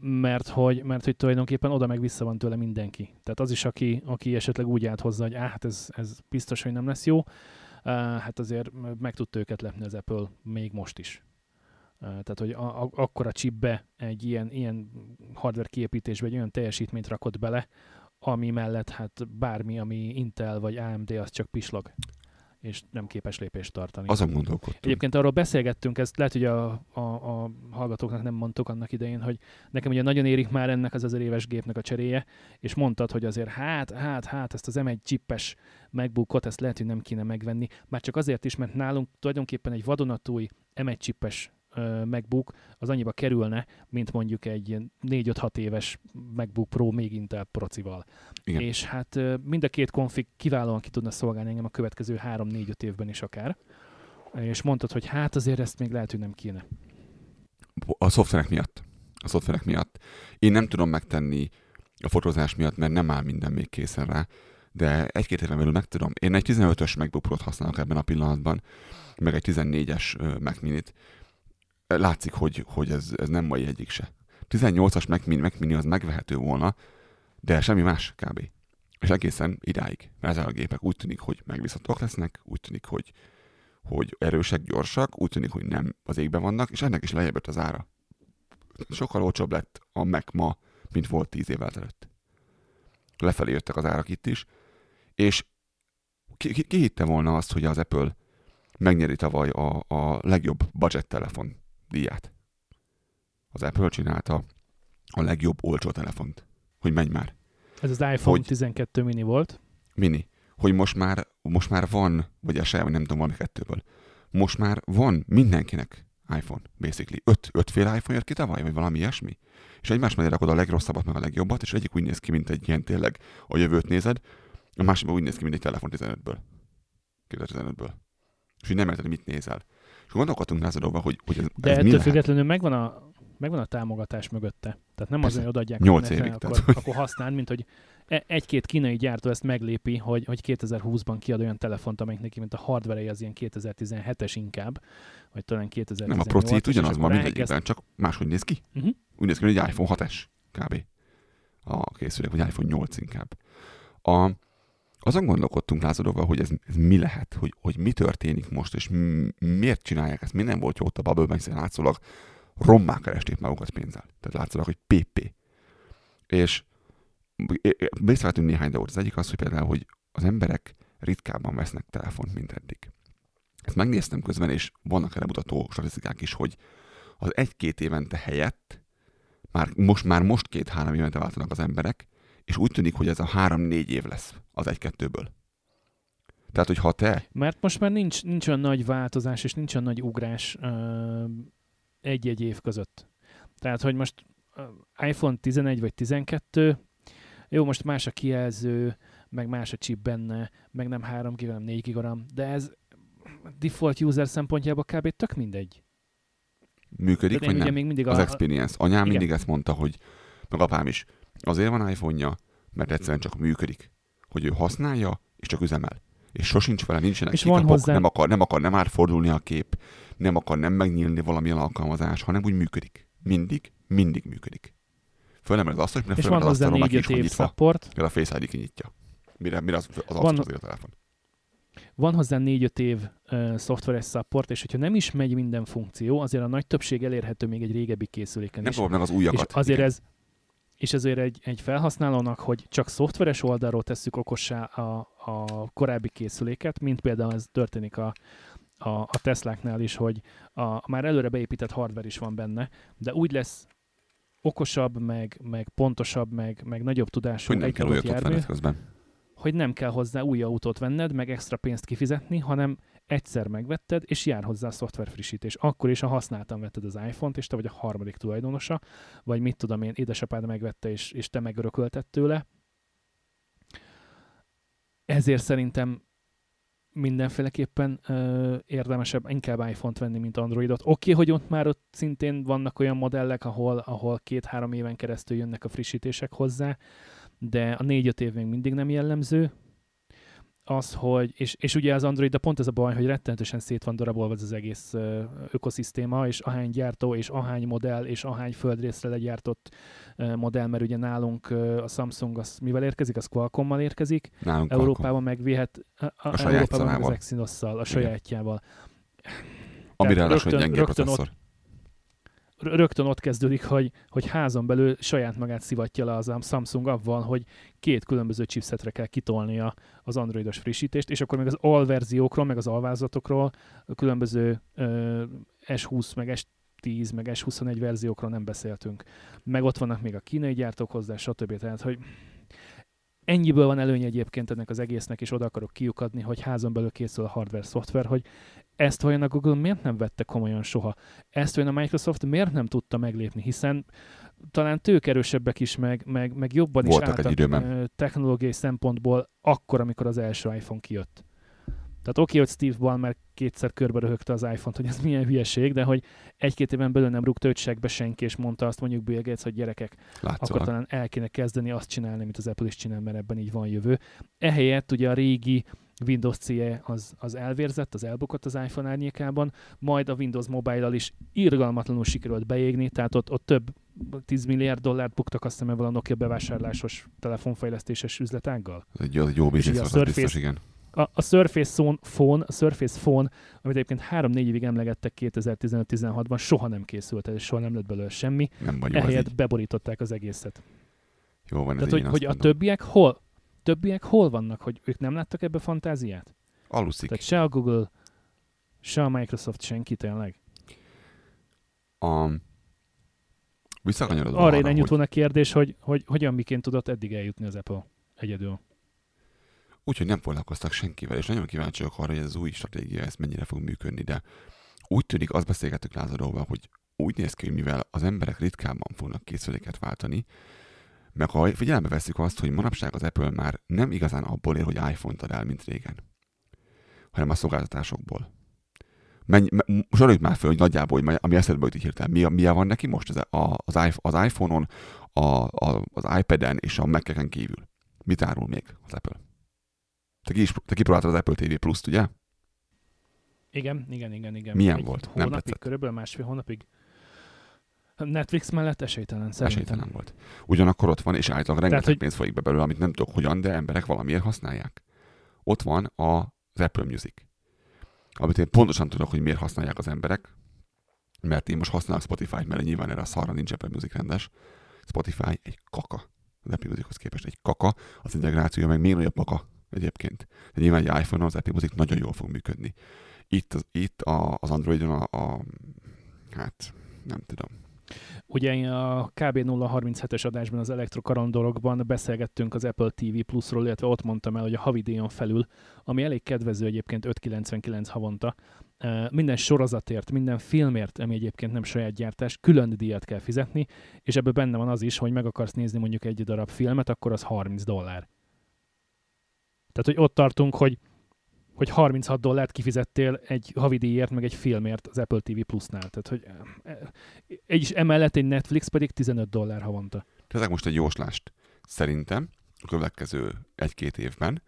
mert hogy, mert hogy tulajdonképpen oda meg vissza van tőle mindenki. Tehát az is, aki, aki esetleg úgy állt hozzá, hogy hát ez, ez biztos, hogy nem lesz jó, hát azért meg tudta őket lepni az Apple még most is. Tehát, hogy a, a, akkora chipbe egy ilyen, ilyen hardware kiépítésbe egy olyan teljesítményt rakott bele, ami mellett hát bármi, ami Intel vagy AMD, az csak pislog és nem képes lépést tartani. Azon gondolkodtunk. Egyébként arról beszélgettünk, ezt lehet, hogy a, a, a hallgatóknak nem mondtuk annak idején, hogy nekem ugye nagyon érik már ennek az ezer éves gépnek a cseréje, és mondtad, hogy azért hát, hát, hát ezt az M1 chippes MacBookot, ezt lehet, hogy nem kéne megvenni, már csak azért is, mert nálunk tulajdonképpen egy vadonatúj M1 chippes MacBook az annyiba kerülne, mint mondjuk egy 4-5-6 éves MacBook Pro még Intel procival. Igen. És hát mind a két konfig kiválóan ki tudna szolgálni engem a következő 3-4-5 évben is akár. És mondtad, hogy hát azért ezt még lehet, hogy nem kéne. A szoftverek miatt. A szoftverek miatt. Én nem tudom megtenni a fotózás miatt, mert nem áll minden még készen rá, de egy-két éven belül meg tudom. Én egy 15-ös MacBook Pro-t használok ebben a pillanatban, meg egy 14-es Mac Mini-t, látszik, hogy, hogy ez, ez nem mai egyik se. 18-as Mac Mini, Mac Mini az megvehető volna, de semmi más kb. És egészen idáig. Mert ezek a gépek úgy tűnik, hogy megbízhatóak lesznek, úgy tűnik, hogy, hogy erősek, gyorsak, úgy tűnik, hogy nem az égben vannak, és ennek is lejjebb az ára. Sokkal olcsóbb lett a Mac ma, mint volt 10 évvel ezelőtt. Lefelé jöttek az árak itt is, és ki, ki, ki hitte volna azt, hogy az Apple megnyeri tavaly a, a legjobb budget telefon díját. Az Apple csinálta a legjobb olcsó telefont. Hogy menj már. Ez az iPhone hogy, 12 mini volt. Mini. Hogy most már, most már van, vagy a sem, nem tudom, valami kettőből. Most már van mindenkinek iPhone, basically. Öt, ötféle iPhone jött ki tavaly, vagy valami ilyesmi. És egymás mellé rakod a legrosszabbat, meg a legjobbat, és egyik úgy néz ki, mint egy ilyen tényleg a jövőt nézed, a másik úgy néz ki, mint egy telefon 15-ből. 2015-ből. És így nem érted, mit nézel. És gondolkodtunk rá hogy, hogy ez, De ez ettől függetlenül megvan a, megvan a támogatás mögötte. Tehát nem az, hogy odaadják 8 évig, akkor, tehát, akkor használd, mint hogy e- egy-két kínai gyártó ezt meglépi, hogy, hogy 2020-ban kiad olyan telefont, amelyik neki, mint a hardware az ilyen 2017-es inkább, vagy talán 2018 Nem, a procit ugyanaz van mindegyikben, csak máshogy néz ki. Uh-huh. Úgy néz ki, hogy egy iPhone 6-es kb. A készülék, vagy iPhone 8 inkább. A, azon gondolkodtunk Lázadóval, hogy ez, ez mi lehet, hogy, hogy mi történik most, és miért csinálják ezt, mi nem volt jó ott a bubble hiszen látszólag rommá keresték magukat pénzzel. Tehát látszólag, hogy PP. És észrevettünk néhány dolgot. Az egyik az, hogy például, hogy az emberek ritkábban vesznek telefont, mint eddig. Ezt megnéztem közben, és vannak erre mutató statisztikák is, hogy az egy-két évente helyett már most, már most két-három évente váltanak az emberek, és úgy tűnik, hogy ez a három-négy év lesz az egy-kettőből. Tehát, hogy ha te... Mert most már nincs, nincs olyan nagy változás, és nincs olyan nagy ugrás egy-egy év között. Tehát, hogy most iPhone 11 vagy 12, jó, most más a kijelző, meg más a chip benne, meg nem 3 GB, hanem 4 GB, de ez default user szempontjából kb. tök mindegy. Működik, vagy nem? Még mindig az a... experience. Anyám Igen. mindig ezt mondta, hogy meg apám is, Azért van iPhone-ja, mert egyszerűen csak működik. Hogy ő használja, és csak üzemel. És sosincs vele, nincsenek és kikapok, hozzá... nem, akar, nem akar nem átfordulni a kép, nem akar nem megnyílni valamilyen alkalmazás, hanem úgy működik. Mindig, mindig működik. Fölemeled azt, hogy és van hozzá négy év support. a Face ID kinyitja. Mire, mire az, az van, az a telefon. Van hozzá 4-5 év uh, szoftveres support, és hogyha nem is megy minden funkció, azért a nagy többség elérhető még egy régebbi készüléken nem is. Meg az újakat. És azért igen. ez és ezért egy, egy felhasználónak, hogy csak szoftveres oldalról tesszük okossá a, a korábbi készüléket, mint például ez történik a, a, a Tesláknál is, hogy a, a már előre beépített hardware is van benne, de úgy lesz okosabb, meg, meg pontosabb, meg, meg nagyobb tudású hogy nem kell olyat közben. hogy nem kell hozzá új autót venned, meg extra pénzt kifizetni, hanem egyszer megvetted, és jár hozzá a szoftver frissítés. Akkor is, ha használtan vetted az iPhone-t, és te vagy a harmadik tulajdonosa, vagy mit tudom én, édesapád megvette, és, és te megörökölted tőle. Ezért szerintem mindenféleképpen ö, érdemesebb inkább iPhone-t venni, mint Androidot. Oké, okay, hogy ott már ott szintén vannak olyan modellek, ahol, ahol két-három éven keresztül jönnek a frissítések hozzá, de a négy-öt év még mindig nem jellemző. Az, hogy, és, és ugye az Android, de pont ez a baj, hogy rettenetesen szét van darabolva ez az egész ö, ökoszisztéma, és ahány gyártó, és ahány modell, és ahány földrészre legyártott ö, modell, mert ugye nálunk ö, a Samsung az mivel érkezik? Az Qualcomm-mal érkezik, Nálunk Európában megvihet a, a, A Európában meg az. Exynos-szal, a sajátjával. Amire Tehát egy rögtön- gyenge rögtön ott- rögtön ott kezdődik, hogy, hogy házon belül saját magát szivatja le az Samsung avval, hogy két különböző chipsetre kell kitolnia az androidos frissítést, és akkor még az AL verziókról, meg az alvázatokról, különböző ö, S20, meg S10, meg S21 verziókról nem beszéltünk. Meg ott vannak még a kínai gyártók hozzá, stb. Tehát, hogy ennyiből van előny egyébként ennek az egésznek, és oda akarok kiukadni, hogy házon belül készül a hardware-szoftver, hogy ezt vajon a Google miért nem vette komolyan soha? Ezt vajon a Microsoft miért nem tudta meglépni? Hiszen talán tőkerősebbek is, meg, meg, meg jobban Voltak is egy álltak időben. ö, technológiai szempontból akkor, amikor az első iPhone kijött. Tehát oké, hogy Steve Ballmer kétszer körbe röhögte az iPhone-t, hogy ez milyen hülyeség, de hogy egy-két éven belül nem rúgta öt senki, és mondta azt mondjuk Bill Gates, hogy gyerekek, akkor Látszólag. talán el kéne kezdeni azt csinálni, amit az Apple is csinál, mert ebben így van jövő. Ehelyett ugye a régi Windows CE az, az elvérzett, az elbukott az iPhone árnyékában, majd a Windows Mobile-al is irgalmatlanul sikerült beégni, tehát ott, ott több 10 milliárd dollárt buktak azt hiszem ebben a Nokia bevásárlásos telefonfejlesztéses üzletággal. Egy, az egy jó biznisz az Surface- biztos, igen. A, a Surface Phone, a Surface Phone, amit egyébként 3-4 évig emlegettek 2015-16-ban, soha nem készült el, és soha nem lett belőle semmi. Nem Ehelyett így. beborították az egészet. Jó van, Tehát, hogy, hogy a többiek hol? Többiek hol vannak, hogy ők nem láttak ebbe fantáziát? Aluszik. Tehát se a Google, se a Microsoft, senki tényleg. A... Visszakanyarodva Arra arra, irány hogy volna a kérdés, hogy, hogy hogyan miként tudott eddig eljutni az Apple egyedül. Úgyhogy nem foglalkoztak senkivel, és nagyon kíváncsi vagyok arra, hogy ez az új stratégia, ez mennyire fog működni, de úgy tűnik, azt beszélgettük Lázaróval, hogy úgy néz ki, hogy mivel az emberek ritkábban fognak készüléket váltani, meg ha figyelembe veszük azt, hogy manapság az Apple már nem igazán abból él, hogy iPhone-t ad el, mint régen, hanem a szolgáltatásokból. Menj, me, soroljuk már föl, hogy nagyjából, hogy ami eszedbe jut hirtelen, mi, mi van neki most az, az, az iPhone-on, a, a, az iPad-en és a Mac-eken kívül. Mit árul még az Apple? Te, ki is, te kipróbáltad az Apple TV Plus-t, ugye? Igen, igen, igen, igen. Milyen Egy volt? Nem Hónapig, tetszett? körülbelül másfél hónapig. Netflix mellett esélytelen szerintem. Esélytelen volt. Ugyanakkor ott van, és általában rengeteg hogy- pénz folyik be belőle, amit nem tudok hogyan, de emberek valamiért használják. Ott van a, az Apple Music, amit én pontosan tudok, hogy miért használják az emberek, mert én most használok Spotify-t, mert nyilván erre a szarra nincs Apple Music rendes. Spotify egy kaka. Az Apple Musichoz képest egy kaka, az integrációja meg még nagyobb kaka egyébként. De nyilván egy iPhone-on az Apple Music nagyon jól fog működni. Itt, az, itt a, az Androidon a, a, hát nem tudom, Ugye a KB 037-es adásban az Elektrokaron dologban beszélgettünk az Apple TV Plusról, illetve ott mondtam el, hogy a havidíjon felül, ami elég kedvező egyébként 5,99 havonta, minden sorozatért, minden filmért, ami egyébként nem saját gyártás, külön díjat kell fizetni, és ebből benne van az is, hogy meg akarsz nézni mondjuk egy darab filmet, akkor az 30 dollár. Tehát, hogy ott tartunk, hogy hogy 36 dollárt kifizettél egy havidíjért, meg egy filmért az Apple TV Plusnál. Tehát, hogy eh, egy is emellett egy Netflix pedig 15 dollár havonta. Teszek most egy jóslást. Szerintem a következő egy-két évben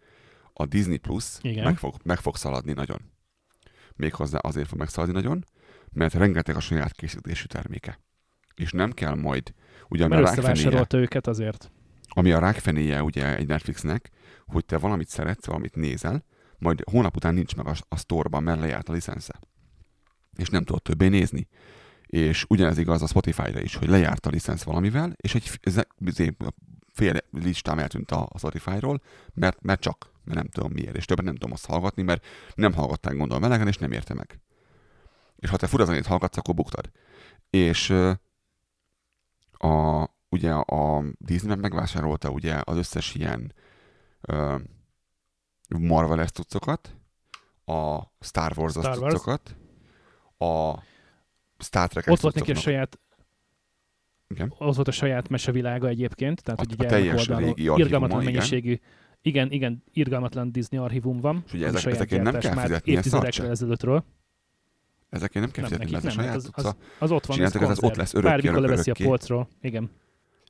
a Disney Plus Igen. meg fog, meg fog szaladni nagyon. Méghozzá azért fog megszaladni nagyon, mert rengeteg a saját készítésű terméke. És nem kell majd, a, Mert rákfenéje, összevásárolta őket azért. Ami a rákfenéje ugye egy Netflixnek, hogy te valamit szeretsz, valamit nézel, majd hónap után nincs meg a, a sztorban, mert lejárt a licensze. És nem tudod többé nézni. És ugyanez igaz a Spotify-ra is, hogy lejárt a licensz valamivel, és egy izé, fél listám eltűnt a, Spotify-ról, mert, mert csak, mert nem tudom miért, és többet nem tudom azt hallgatni, mert nem hallgatták gondolom melegen, és nem érte meg. És ha te furazenét hallgatsz, akkor buktad. És a, ugye a Disney megvásárolta ugye az összes ilyen ö, Marvel-es cuccokat, a Star Wars-os Star Wars. cuccokat, a Star trek Ott volt neki a saját Igen. ott volt a saját mesevilága egyébként, tehát A- hogy a gyermek teljes régi irgalmatlan mennyiségű, igen, igen, irgalmatlan Disney archívum van. És ugye ezek- ezekért nem kell fizetni, ez évtizedekkel ezelőttről. Ezekért nem kell fizetni, mert ez a saját az, az, az ott van, ez Csináltak, ez az konzerv. ott lesz örökké, Bármikor leveszi a polcról. Igen.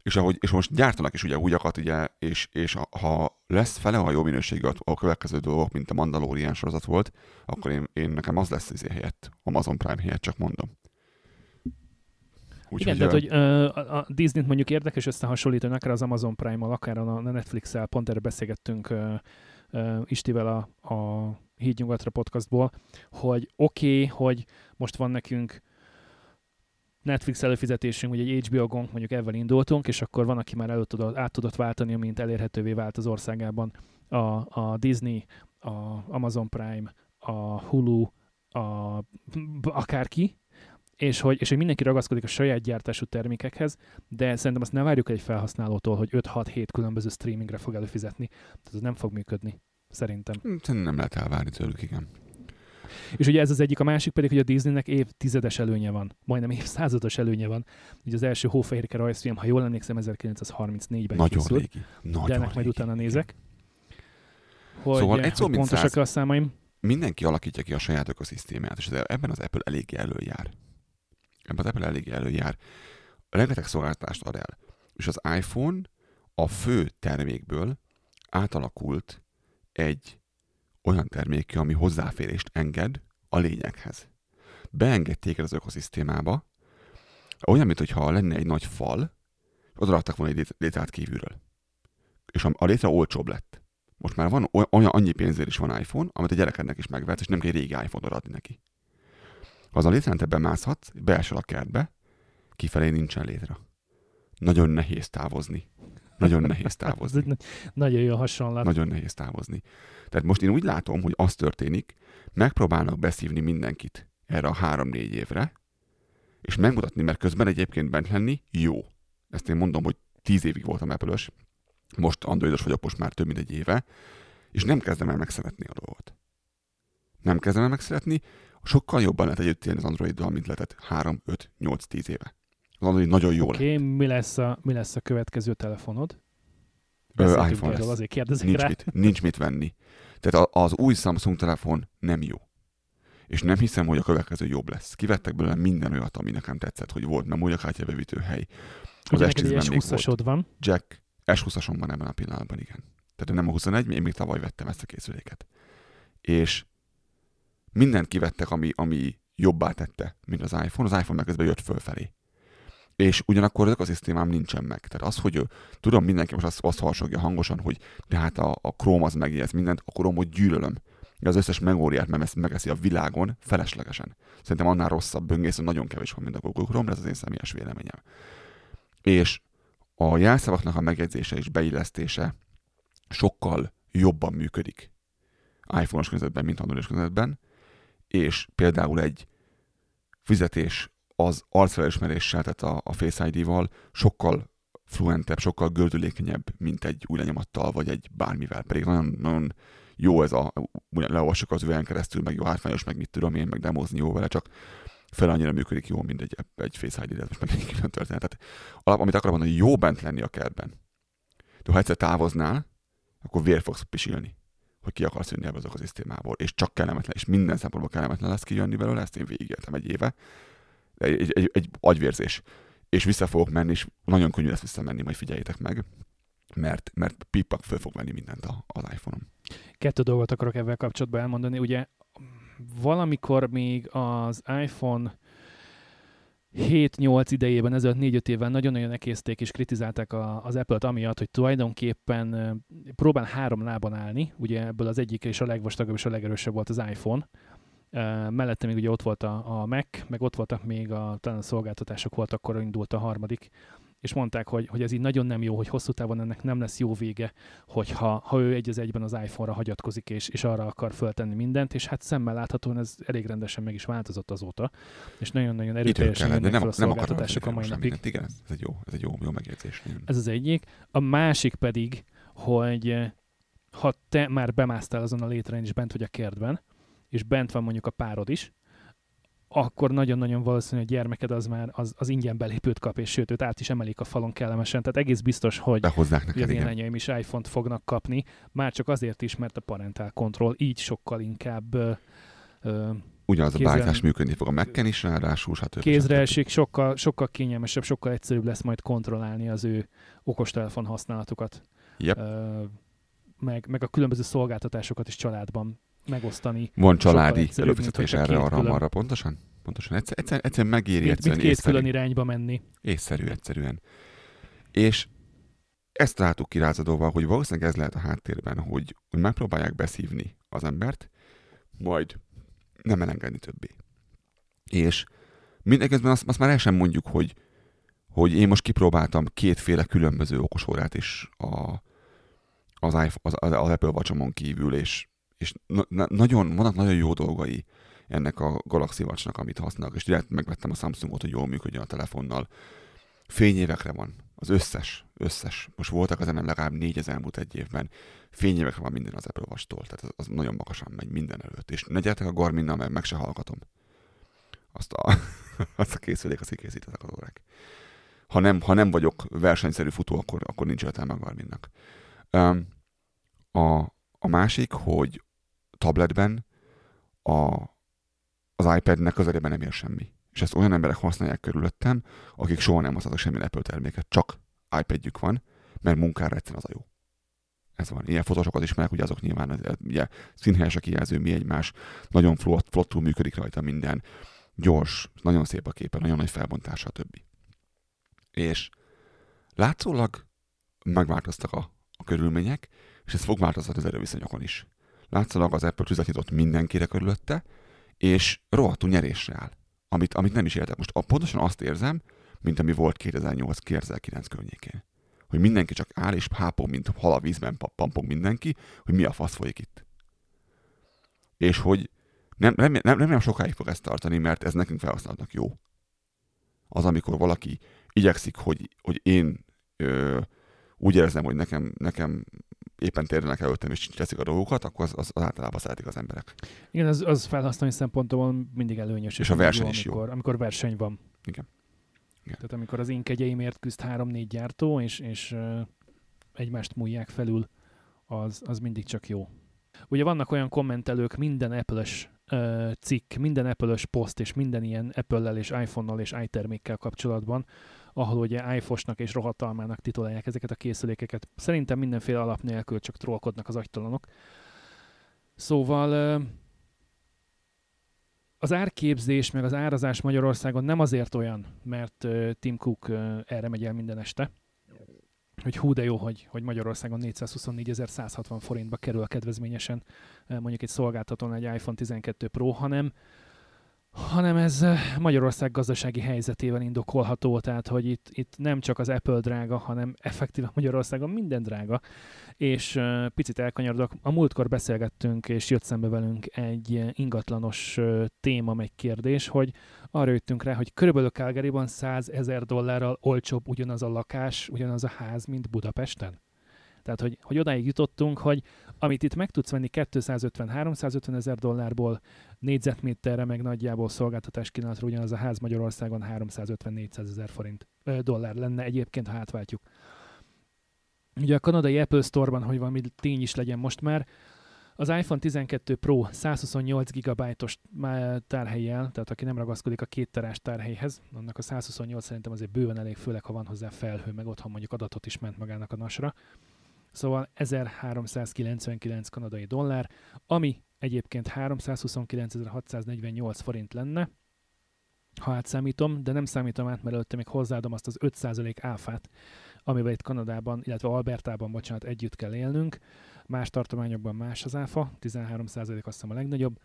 És, ahogy, és most gyártanak is ugye újakat, ugye, és, és ha, lesz fele a jó minőségű a, a következő dolgok, mint a Mandalorian sorozat volt, akkor én, én nekem az lesz izé helyett, Amazon Prime helyett, csak mondom. Úgy, Igen, tehát hogy ö, a, a Disney-t mondjuk érdekes összehasonlítani, akár az Amazon Prime-mal, akár a Netflix-el, pont erre beszélgettünk ö, ö, Istivel a, a Híd Nyugatra podcastból, hogy oké, okay, hogy most van nekünk Netflix előfizetésünk, ugye egy HBO gong mondjuk ebben indultunk, és akkor van, aki már elő tudott, át tudott váltani, amint elérhetővé vált az országában a, a Disney, a Amazon Prime, a Hulu, a, akárki, és hogy, és hogy mindenki ragaszkodik a saját gyártású termékekhez, de szerintem azt ne várjuk egy felhasználótól, hogy 5-6-7 különböző streamingre fog előfizetni. Tehát ez nem fog működni, Szerintem nem lehet elvárni tőlük, igen. És ugye ez az egyik, a másik pedig, hogy a Disneynek évtizedes előnye van, majdnem évszázados előnye van. Ugye az első hófehérke rajzfilm, ha jól emlékszem, 1934-ben Nagyon készült, régi. Nagyon de ennek majd régi. utána nézek. Hogy, Szóval egy hogy szó, mint pontosak száz. a számaim. Mindenki alakítja ki a saját ökoszisztémát, és ebben az Apple eléggé előjár. Ebben az Apple eléggé előjár. Rengeteg szolgáltatást ad el. És az iPhone a fő termékből átalakult egy olyan terméke, ami hozzáférést enged a lényeghez. Beengedték el az ökoszisztémába, olyan, mintha lenne egy nagy fal, oda raktak volna egy lét- létrát kívülről. És a, létre olcsóbb lett. Most már van oly- olyan annyi pénzért is van iPhone, amit a gyerekednek is megvehetsz, és nem kell régi iPhone odaadni neki. Ha az a létrán te bemászhatsz, beesel a kertbe, kifelé nincsen létre. Nagyon nehéz távozni. Nagyon nehéz távozni. na- nagyon jó hasonlat. Nagyon nehéz távozni. Tehát most én úgy látom, hogy az történik, megpróbálnak beszívni mindenkit erre a három-négy évre, és megmutatni, mert közben egyébként bent lenni jó. Ezt én mondom, hogy tíz évig voltam apple most androidos vagyok most már több mint egy éve, és nem kezdem el megszeretni a dolgot. Nem kezdem el megszeretni, sokkal jobban lehet együtt élni az Androiddal, mint lehetett 3, 5, 8, 10 éve. Android nagyon jó Oké, okay, mi, lesz a, mi lesz a következő telefonod? Ö, iPhone erről, lesz. azért kérdezek Nincs rá. mit, nincs mit venni. Tehát az új Samsung telefon nem jó. És nem hiszem, hogy a következő jobb lesz. Kivettek belőle minden olyat, ami nekem tetszett, hogy volt memóriakártya bevitő hely. Az Ugye neked egy S10-ben még volt. S20-asod van. Jack S20-ason van ebben a pillanatban, igen. Tehát nem a 21, én még tavaly vettem ezt a készüléket. És mindent kivettek, ami, ami jobbá tette, mint az iPhone. Az iPhone meg közben jött fölfelé. És ugyanakkor az ökoszisztémám nincsen meg. Tehát az, hogy tudom, mindenki most azt, azt harsogja hangosan, hogy de hát a, a Chrome az megjegyez mindent, a Chrome-ot gyűlölöm. De az összes memóriát megesz- megeszi a világon feleslegesen. Szerintem annál rosszabb böngész, nagyon kevés van, mint a Google Chrome, de ez az én személyes véleményem. És a jelszavaknak a megjegyzése és beillesztése sokkal jobban működik iPhone-os környezetben, mint Android-os környezetben, és például egy fizetés az arcfelismeréssel, tehát a, a Face ID-val sokkal fluentebb, sokkal gördülékenyebb, mint egy új lenyomattal, vagy egy bármivel. Pedig nagyon, nagyon jó ez a, leolvassuk az üvegen keresztül, meg jó hátrányos, meg mit tudom én, meg demozni jó vele, csak fel annyira működik jó, mint egy, egy Face ID, de most meg egy külön történet. Tehát alap, amit akarok mondani, jó bent lenni a kertben. De ha egyszer távoznál, akkor vér fogsz pisilni, hogy ki akarsz jönni ebből az ökoszisztémából, és csak kellemetlen, és minden szempontból kellemetlen lesz kijönni belőle, ezt én végigéltem egy éve. Egy, egy, egy, agyvérzés. És vissza fogok menni, és nagyon könnyű lesz visszamenni, majd figyeljétek meg, mert, mert pipak föl fog venni mindent a, az iPhone-om. Kettő dolgot akarok ebben kapcsolatban elmondani. Ugye valamikor még az iPhone 7-8 idejében, ezelőtt 4-5 évvel nagyon-nagyon ekészték és kritizálták a, az Apple-t amiatt, hogy tulajdonképpen próbál három lábon állni, ugye ebből az egyik és a legvastagabb és a legerősebb volt az iPhone, mellette még ugye ott volt a, a Mac, meg ott voltak még a, talán a szolgáltatások volt, akkor indult a harmadik, és mondták, hogy, hogy ez így nagyon nem jó, hogy hosszú távon ennek nem lesz jó vége, hogyha ha ő egy az egyben az iPhone-ra hagyatkozik, és, és arra akar föltenni mindent, és hát szemmel láthatóan ez elég rendesen meg is változott azóta, és nagyon-nagyon erőteljesen jönnek nem, fel a szolgáltatások a mai napig. mindent. Igen, ez, egy jó, ez egy jó, jó megjegyzés. Ez az egyik. A másik pedig, hogy ha te már bemásztál azon a létrán, és bent vagy a kertben, és bent van mondjuk a párod is, akkor nagyon-nagyon valószínű, hogy a gyermeked az már az, az ingyen belépőt kap, és sőt, őt át is emelik a falon kellemesen. Tehát egész biztos, hogy, Behozzák hogy neked, az én lányaim is iPhone-t fognak kapni, már csak azért is, mert a parental control így sokkal inkább ö, ö, Ugyanaz a kézzel- beállítás működni fog a Mac-en is, ráadásul, stb. kézre esik, sokkal, sokkal kényelmesebb, sokkal egyszerűbb lesz majd kontrollálni az ő okostelefon használatukat. Yep. Ö, meg, meg a különböző szolgáltatásokat is családban megosztani. Van családi előfizetés erre, arra, külön- arra, pontosan? Pontosan. Egyszer, egyszer, egyszer megéri, mint egyszerűen két észszerű. külön irányba menni. Észszerű egyszerűen. És ezt láttuk kirázadóval, hogy valószínűleg ez lehet a háttérben, hogy, hogy megpróbálják beszívni az embert, majd nem elengedni többé. És mindeközben azt, azt már el sem mondjuk, hogy, hogy én most kipróbáltam kétféle különböző okosórát is a, az, iPhone, az, az Apple watch kívül, és, és na, na, nagyon, vannak nagyon jó dolgai ennek a Galaxy Watch-nak, amit használok, és direkt megvettem a Samsungot, hogy jól működjön a telefonnal. Fényévekre van. Az összes, összes. Most voltak az ember legalább négy az elmúlt egy évben. Fényévekre van minden az Apple Watch-tól. Tehát az, az nagyon magasan megy minden előtt. És ne gyertek a Garminnal, mert meg se hallgatom. Azt a, azt a készülék, azt kikészítettek az órák. Ha nem, ha nem vagyok versenyszerű futó, akkor, akkor nincs értelme a Garminnak. Um, a, a másik, hogy tabletben a, az iPad-nek közelében nem ér semmi. És ezt olyan emberek használják körülöttem, akik soha nem használtak semmi Apple terméket, csak iPad-jük van, mert munkára egyszerűen az a jó. Ez van. Ilyen fotósokat ismerek, ugye azok nyilván ugye, színhelyes a kijelző, mi egymás, nagyon flott, flottul működik rajta minden, gyors, nagyon szép a képe, nagyon nagy felbontása, többi. És látszólag megváltoztak a, a körülmények, és ez fog változtatni az erőviszonyokon is. Látszólag az Apple tüzet nyitott mindenkire körülötte, és rohadtul nyerésre áll. Amit, amit nem is értek. Most a, pontosan azt érzem, mint ami volt 2008-2009 környékén. Hogy mindenki csak áll és hápog, mint hal a vízben pa- pampog mindenki, hogy mi a fasz folyik itt. És hogy nem, nem, nem, nem, nem sokáig fog ezt tartani, mert ez nekünk felhasználóknak jó. Az, amikor valaki igyekszik, hogy, hogy én ö, úgy érzem, hogy nekem, nekem éppen térdenek előttem és teszik a dolgokat, akkor az, az, az általában szeretik az emberek. Igen, az, az felhasználói szempontból mindig előnyös. És a verseny is jó. amikor, amikor verseny van. Igen. Igen. Tehát amikor az én kegyeimért küzd három-négy gyártó, és, és uh, egymást múlják felül, az, az mindig csak jó. Ugye vannak olyan kommentelők minden Apple-ös uh, cikk, minden Apple-ös poszt, és minden ilyen Apple-lel és iPhone-nal és iTermékkel kapcsolatban, ahol ugye iPhone-nak és rohatalmának titulálják ezeket a készülékeket. Szerintem mindenféle alap nélkül csak trollkodnak az agytalanok. Szóval az árképzés meg az árazás Magyarországon nem azért olyan, mert Tim Cook erre megy el minden este, hogy hú de jó, hogy, hogy Magyarországon 424.160 forintba kerül kedvezményesen mondjuk egy szolgáltatón egy iPhone 12 Pro, hanem hanem ez uh, Magyarország gazdasági helyzetével indokolható, tehát hogy itt, itt nem csak az Apple drága, hanem effektíven Magyarországon minden drága, és uh, picit elkanyarodok. A múltkor beszélgettünk, és jött szembe velünk egy uh, ingatlanos uh, téma, meg kérdés, hogy arra jöttünk rá, hogy körülbelül Calgaryban 100 ezer dollárral olcsóbb ugyanaz a lakás, ugyanaz a ház, mint Budapesten. Tehát, hogy, hogy odáig jutottunk, hogy amit itt meg tudsz venni 250-350 ezer dollárból, négyzetméterre meg nagyjából szolgáltatás kínálatra ugyanaz a ház Magyarországon 350-400 ezer forint ö, dollár lenne egyébként, ha átváltjuk. Ugye a kanadai Apple Store-ban, hogy valami tény is legyen most már, az iPhone 12 Pro 128 GB-os tárhelyjel, tehát aki nem ragaszkodik a két terás tárhelyhez, annak a 128 szerintem azért bőven elég, főleg ha van hozzá felhő, meg otthon mondjuk adatot is ment magának a nasra. Szóval 1399 kanadai dollár, ami egyébként 329.648 forint lenne, ha átszámítom, de nem számítom át, mert előtte még hozzáadom azt az 5% áfát, amivel itt Kanadában, illetve Albertában, bocsánat, együtt kell élnünk. Más tartományokban más az áfa, 13% azt hiszem a legnagyobb.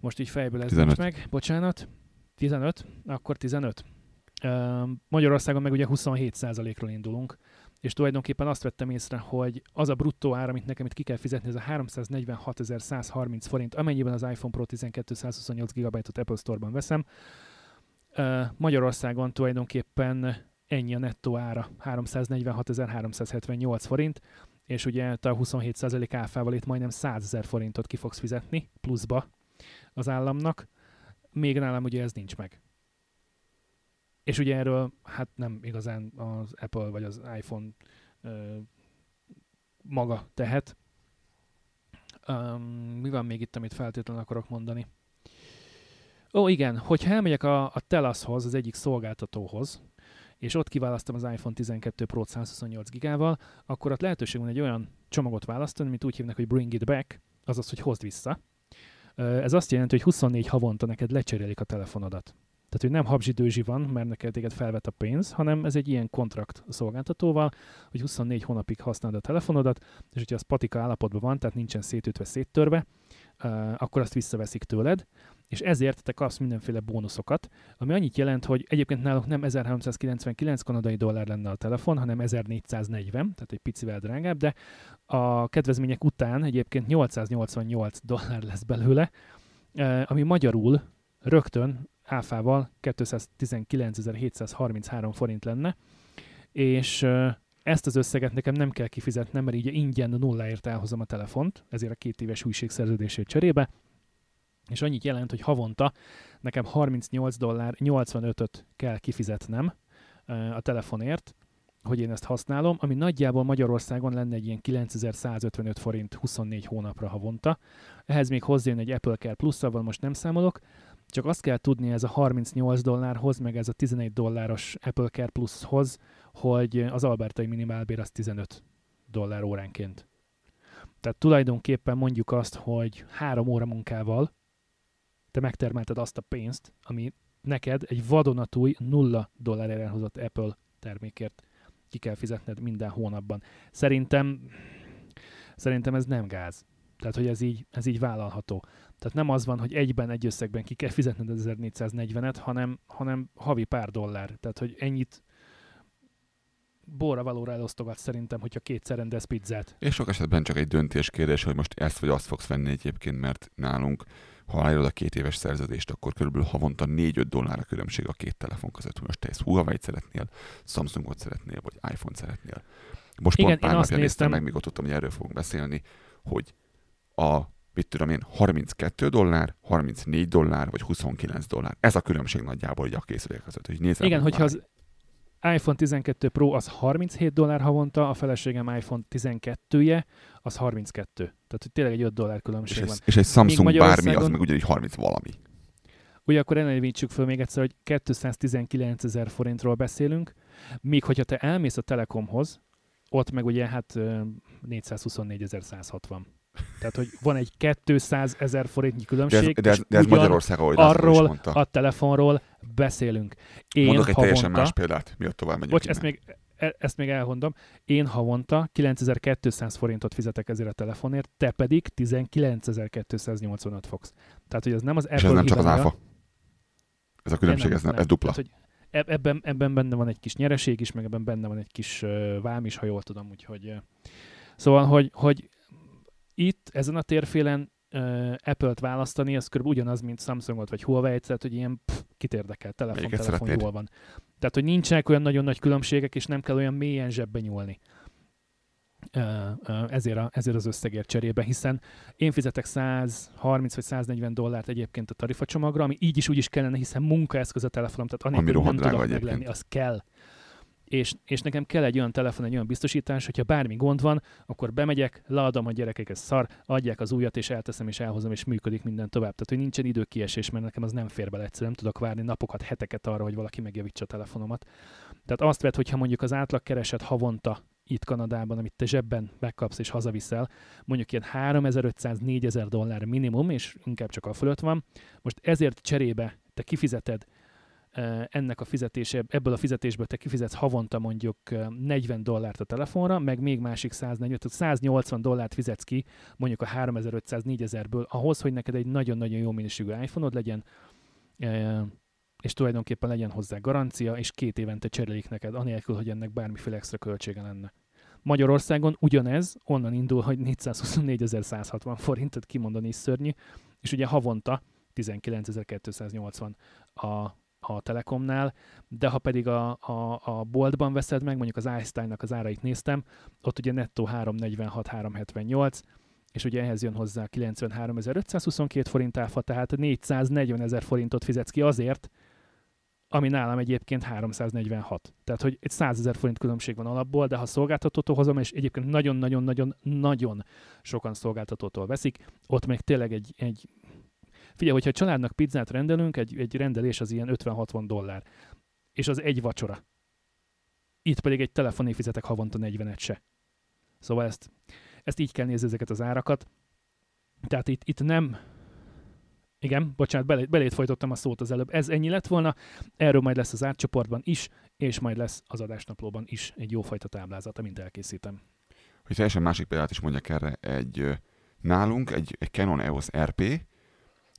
Most így fejből ez 15. nincs meg, bocsánat. 15? Akkor 15. Ö, Magyarországon meg ugye 27%-ról indulunk, és tulajdonképpen azt vettem észre, hogy az a bruttó ár, amit nekem itt ki kell fizetni, ez a 346.130 forint, amennyiben az iPhone Pro 12 128 GB-ot Apple Store-ban veszem. Magyarországon tulajdonképpen ennyi a nettó ára, 346.378 forint, és ugye a 27% áfával itt majdnem 100 ezer forintot ki fogsz fizetni pluszba az államnak, még nálam ugye ez nincs meg. És ugye erről hát nem igazán az Apple vagy az iPhone ö, maga tehet. Um, mi van még itt, amit feltétlenül akarok mondani? Ó, igen, hogyha elmegyek a, a Telashoz, az egyik szolgáltatóhoz, és ott kiválasztom az iPhone 12 Pro 128 gigával, akkor ott lehetőség van egy olyan csomagot választani, mint úgy hívnak, hogy Bring It Back, azaz, hogy hozd vissza. Ez azt jelenti, hogy 24 havonta neked lecserélik a telefonodat. Tehát, hogy nem habzsidőzsi van, mert neked téged felvet a pénz, hanem ez egy ilyen kontrakt szolgáltatóval, hogy 24 hónapig használod a telefonodat, és hogyha az patika állapotban van, tehát nincsen szétütve, széttörve, akkor azt visszaveszik tőled, és ezért te kapsz mindenféle bónuszokat, ami annyit jelent, hogy egyébként náluk nem 1399 kanadai dollár lenne a telefon, hanem 1440, tehát egy picivel drágább, de a kedvezmények után egyébként 888 dollár lesz belőle, ami magyarul rögtön áfával 219.733 forint lenne, és ezt az összeget nekem nem kell kifizetnem, mert így ingyen nulláért elhozom a telefont, ezért a két éves hűségszerződését cserébe, és annyit jelent, hogy havonta nekem 38 dollár 85-öt kell kifizetnem a telefonért, hogy én ezt használom, ami nagyjából Magyarországon lenne egy ilyen 9155 forint 24 hónapra havonta. Ehhez még hozzájön egy Apple Care plus most nem számolok, csak azt kell tudni ez a 38 dollárhoz, meg ez a 11 dolláros Apple Care Plushoz, hogy az albertai minimálbér az 15 dollár óránként. Tehát tulajdonképpen mondjuk azt, hogy három óra munkával te megtermelted azt a pénzt, ami neked egy vadonatúj nulla dollár elhozott Apple termékért ki kell fizetned minden hónapban. Szerintem, szerintem ez nem gáz. Tehát, hogy ez így, ez így vállalható. Tehát nem az van, hogy egyben egy összegben ki kell fizetned az 1440-et, hanem, hanem havi pár dollár. Tehát, hogy ennyit bóra valóra elosztogat szerintem, hogyha kétszer rendez pizzát. És sok esetben csak egy döntés kérdés, hogy most ezt vagy azt fogsz venni egyébként, mert nálunk, ha aláírod a két éves szerződést, akkor körülbelül havonta 4-5 dollár a különbség a két telefon között, hogy most te ezt Huawei-t szeretnél, Samsungot szeretnél, vagy iPhone-t szeretnél. Most Igen, pont pár napja néztem- meg, még ott tudtam, hogy erről fogunk beszélni, hogy a mit tudom én, 32 dollár, 34 dollár, vagy 29 dollár. Ez a különbség nagyjából így a készülék között. Hogy nézzel Igen, hogyha az iPhone 12 Pro az 37 dollár havonta, a feleségem iPhone 12-je az 32. Tehát, hogy tényleg egy 5 dollár és különbség egy, van. és egy Samsung bármi, az meg ugyanígy 30 valami. Ugye akkor elevítsük föl még egyszer, hogy 219 ezer forintról beszélünk, míg hogyha te elmész a Telekomhoz, ott meg ugye hát ö, 424.160. Tehát, hogy van egy 200 ezer forintnyi De ez, különbség, de ez, de ez ugyan Magyarország, ahogy László is arról mondta. a telefonról beszélünk. Én Mondok egy teljesen havonta, más példát, miatt tovább megyünk. bocs, ezt még, e- ezt még elmondom, én havonta 9200 forintot fizetek ezért a telefonért, te pedig 19285 fogsz. Tehát, hogy ez nem az Apple És ez nem csak az hibája, áfa. Ez a különbség, nem, ez, nem, nem. ez dupla. Tehát, hogy eb- ebben, ebben benne van egy kis nyereség is, meg ebben benne van egy kis vám is, ha jól tudom, úgyhogy... Szóval, hogy, hogy itt, ezen a térfélen uh, Apple-t választani, az körülbelül ugyanaz, mint Samsungot vagy Huawei-t, tehát hogy ilyen pff, kit érdekel, telefon, Melyiket telefon szeretnéd? jól van. Tehát, hogy nincsenek olyan nagyon nagy különbségek, és nem kell olyan mélyen zsebbe nyúlni. Ezért, a, ezért az összegért cserébe, hiszen én fizetek 130 vagy 140 dollárt egyébként a tarifacsomagra, ami így is úgy is kellene, hiszen munkaeszköz a telefonom, tehát anélkül nem tudok egyébként. az kell. És, és nekem kell egy olyan telefon, egy olyan biztosítás, hogyha bármi gond van, akkor bemegyek, leadom a gyerekek, ez szar, adják az újat, és elteszem, és elhozom, és működik minden tovább. Tehát, hogy nincsen időkiesés, mert nekem az nem fér bele egyszerűen, nem tudok várni napokat, heteket arra, hogy valaki megjavítsa a telefonomat. Tehát azt vett, hogyha mondjuk az átlag kereset havonta itt Kanadában, amit te zsebben megkapsz és hazaviszel, mondjuk ilyen 3500-4000 dollár minimum, és inkább csak a fölött van. Most ezért cserébe te kifizeted ennek a fizetése, ebből a fizetésből te kifizetsz havonta mondjuk eh, 40 dollárt a telefonra, meg még másik 140, tehát 180 dollárt fizetsz ki mondjuk a 3500-4000-ből ahhoz, hogy neked egy nagyon-nagyon jó minőségű iPhone-od legyen, és tulajdonképpen legyen hozzá garancia, és két évente cserélik neked, anélkül, hogy ennek bármiféle extra költsége lenne. Magyarországon ugyanez, onnan indul, hogy 424.160 forintot kimondani is szörnyű, és ugye havonta 19.280 a, a Telekomnál, de ha pedig a, a, a boltban veszed meg, mondjuk az iStyle-nak az árait néztem, ott ugye nettó 346-378, és ugye ehhez jön hozzá 93.522 forint áfa, tehát 440 ezer forintot fizetsz ki azért, ami nálam egyébként 346. Tehát, hogy egy 100 ezer forint különbség van alapból, de ha szolgáltatótól hozom, és egyébként nagyon-nagyon-nagyon-nagyon sokan szolgáltatótól veszik, ott még tényleg egy, egy Figyelj, hogyha egy családnak pizzát rendelünk, egy, egy rendelés az ilyen 50-60 dollár, és az egy vacsora. Itt pedig egy telefoné fizetek havonta 40 se. Szóval ezt, ezt így kell nézni ezeket az árakat. Tehát itt, itt nem... Igen, bocsánat, belét, belét folytottam a szót az előbb. Ez ennyi lett volna, erről majd lesz az átcsoportban is, és majd lesz az adásnaplóban is egy jófajta táblázat, amint elkészítem. Hogy teljesen másik példát is mondjak erre, egy nálunk egy, egy Canon EOS RP,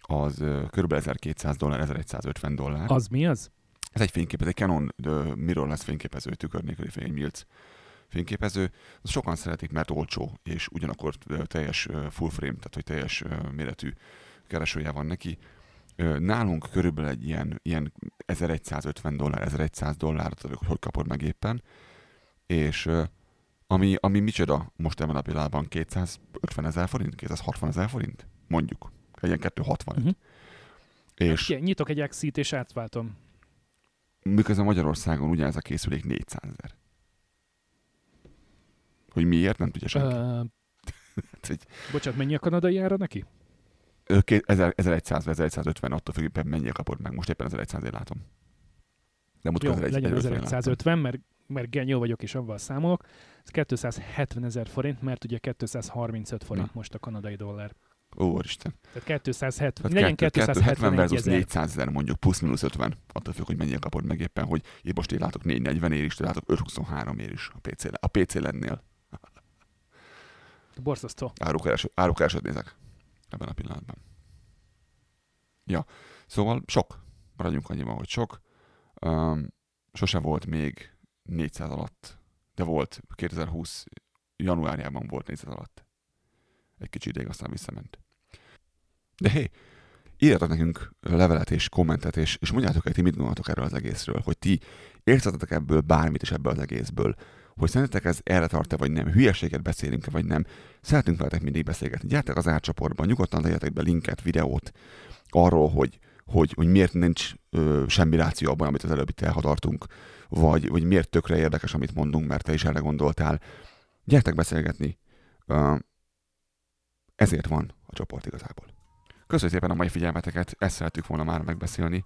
az kb. 1200 dollár, 1150 dollár. Az mi az? Ez egy fényképező, egy Canon mirrorless fényképező, tükör nélküli fény, Milc fényképező. Azt sokan szeretik, mert olcsó, és ugyanakkor teljes full frame, tehát hogy teljes méretű keresője van neki. Nálunk körülbelül egy ilyen, ilyen 1150 dollár, 1100 dollár, hogy hogy kapod meg éppen, és ami, ami micsoda most ebben a pillanatban 250 ezer forint, 260 ezer forint, mondjuk, egy ilyen 265. Uh-huh. És hát, nyitok egy exit és átváltom. Miközben Magyarországon ugyanez a készülék 400 ezer. Hogy miért, nem tudja senki. Uh, Bocsánat, mennyi a kanadai ára neki? 1100 1150, attól függően mennyire kapod meg. Most éppen 1100 látom. De Jó, legyen 1150, mert, mert genyó vagyok és avval számolok. Ez 270 ezer forint, mert ugye 235 forint Na. most a kanadai dollár. Úristen. Tehát 270, Tehát legyen 270 versus 400 ezer mondjuk, plusz-minusz 50, attól függ, hogy mennyire kapod meg éppen, hogy én most én látok 440 ér is, látok 523 ér is a PC, a PC lennél. Borzasztó. Árukeresőt nézek ebben a pillanatban. Ja, szóval sok. Maradjunk annyiban, hogy sok. Um, sose volt még 400 alatt, de volt 2020 januárjában volt 400 alatt. Egy kicsi ideig, aztán visszament. De hé, írjatok nekünk levelet és kommentet, és, és mondjátok el, ti mit gondoltok erről az egészről, hogy ti értetek ebből bármit is ebből az egészből, hogy szerintetek ez erre tart-e, vagy nem, hülyeséget beszélünk-e, vagy nem. Szeretünk veletek mindig beszélgetni. Gyertek az átcsoportban, nyugodtan legyetek be linket, videót arról, hogy, hogy, hogy miért nincs ö, semmi ráció abban, amit az előbb itt elhatartunk, vagy, vagy miért tökre érdekes, amit mondunk, mert te is erre gondoltál. Gyertek beszélgetni. Ö, ezért van a csoport igazából. Köszönjük szépen a mai figyelmeteket, ezt szerettük volna már megbeszélni.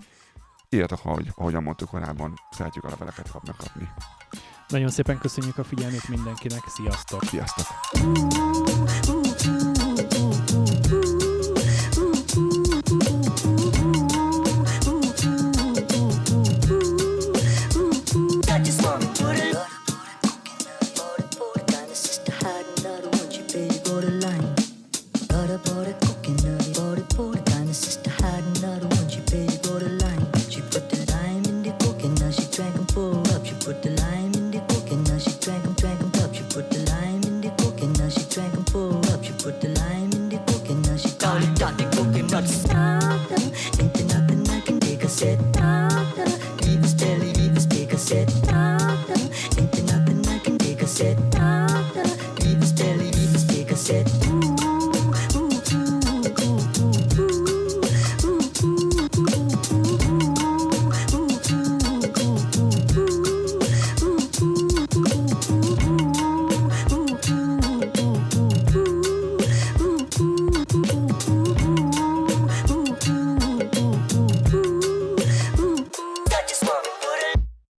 Írjatok, ahogy, ahogyan mondtuk korábban, szeretjük a leveleket kapnak kapni. Nagyon szépen köszönjük a figyelmét mindenkinek, sziasztok! Sziasztok!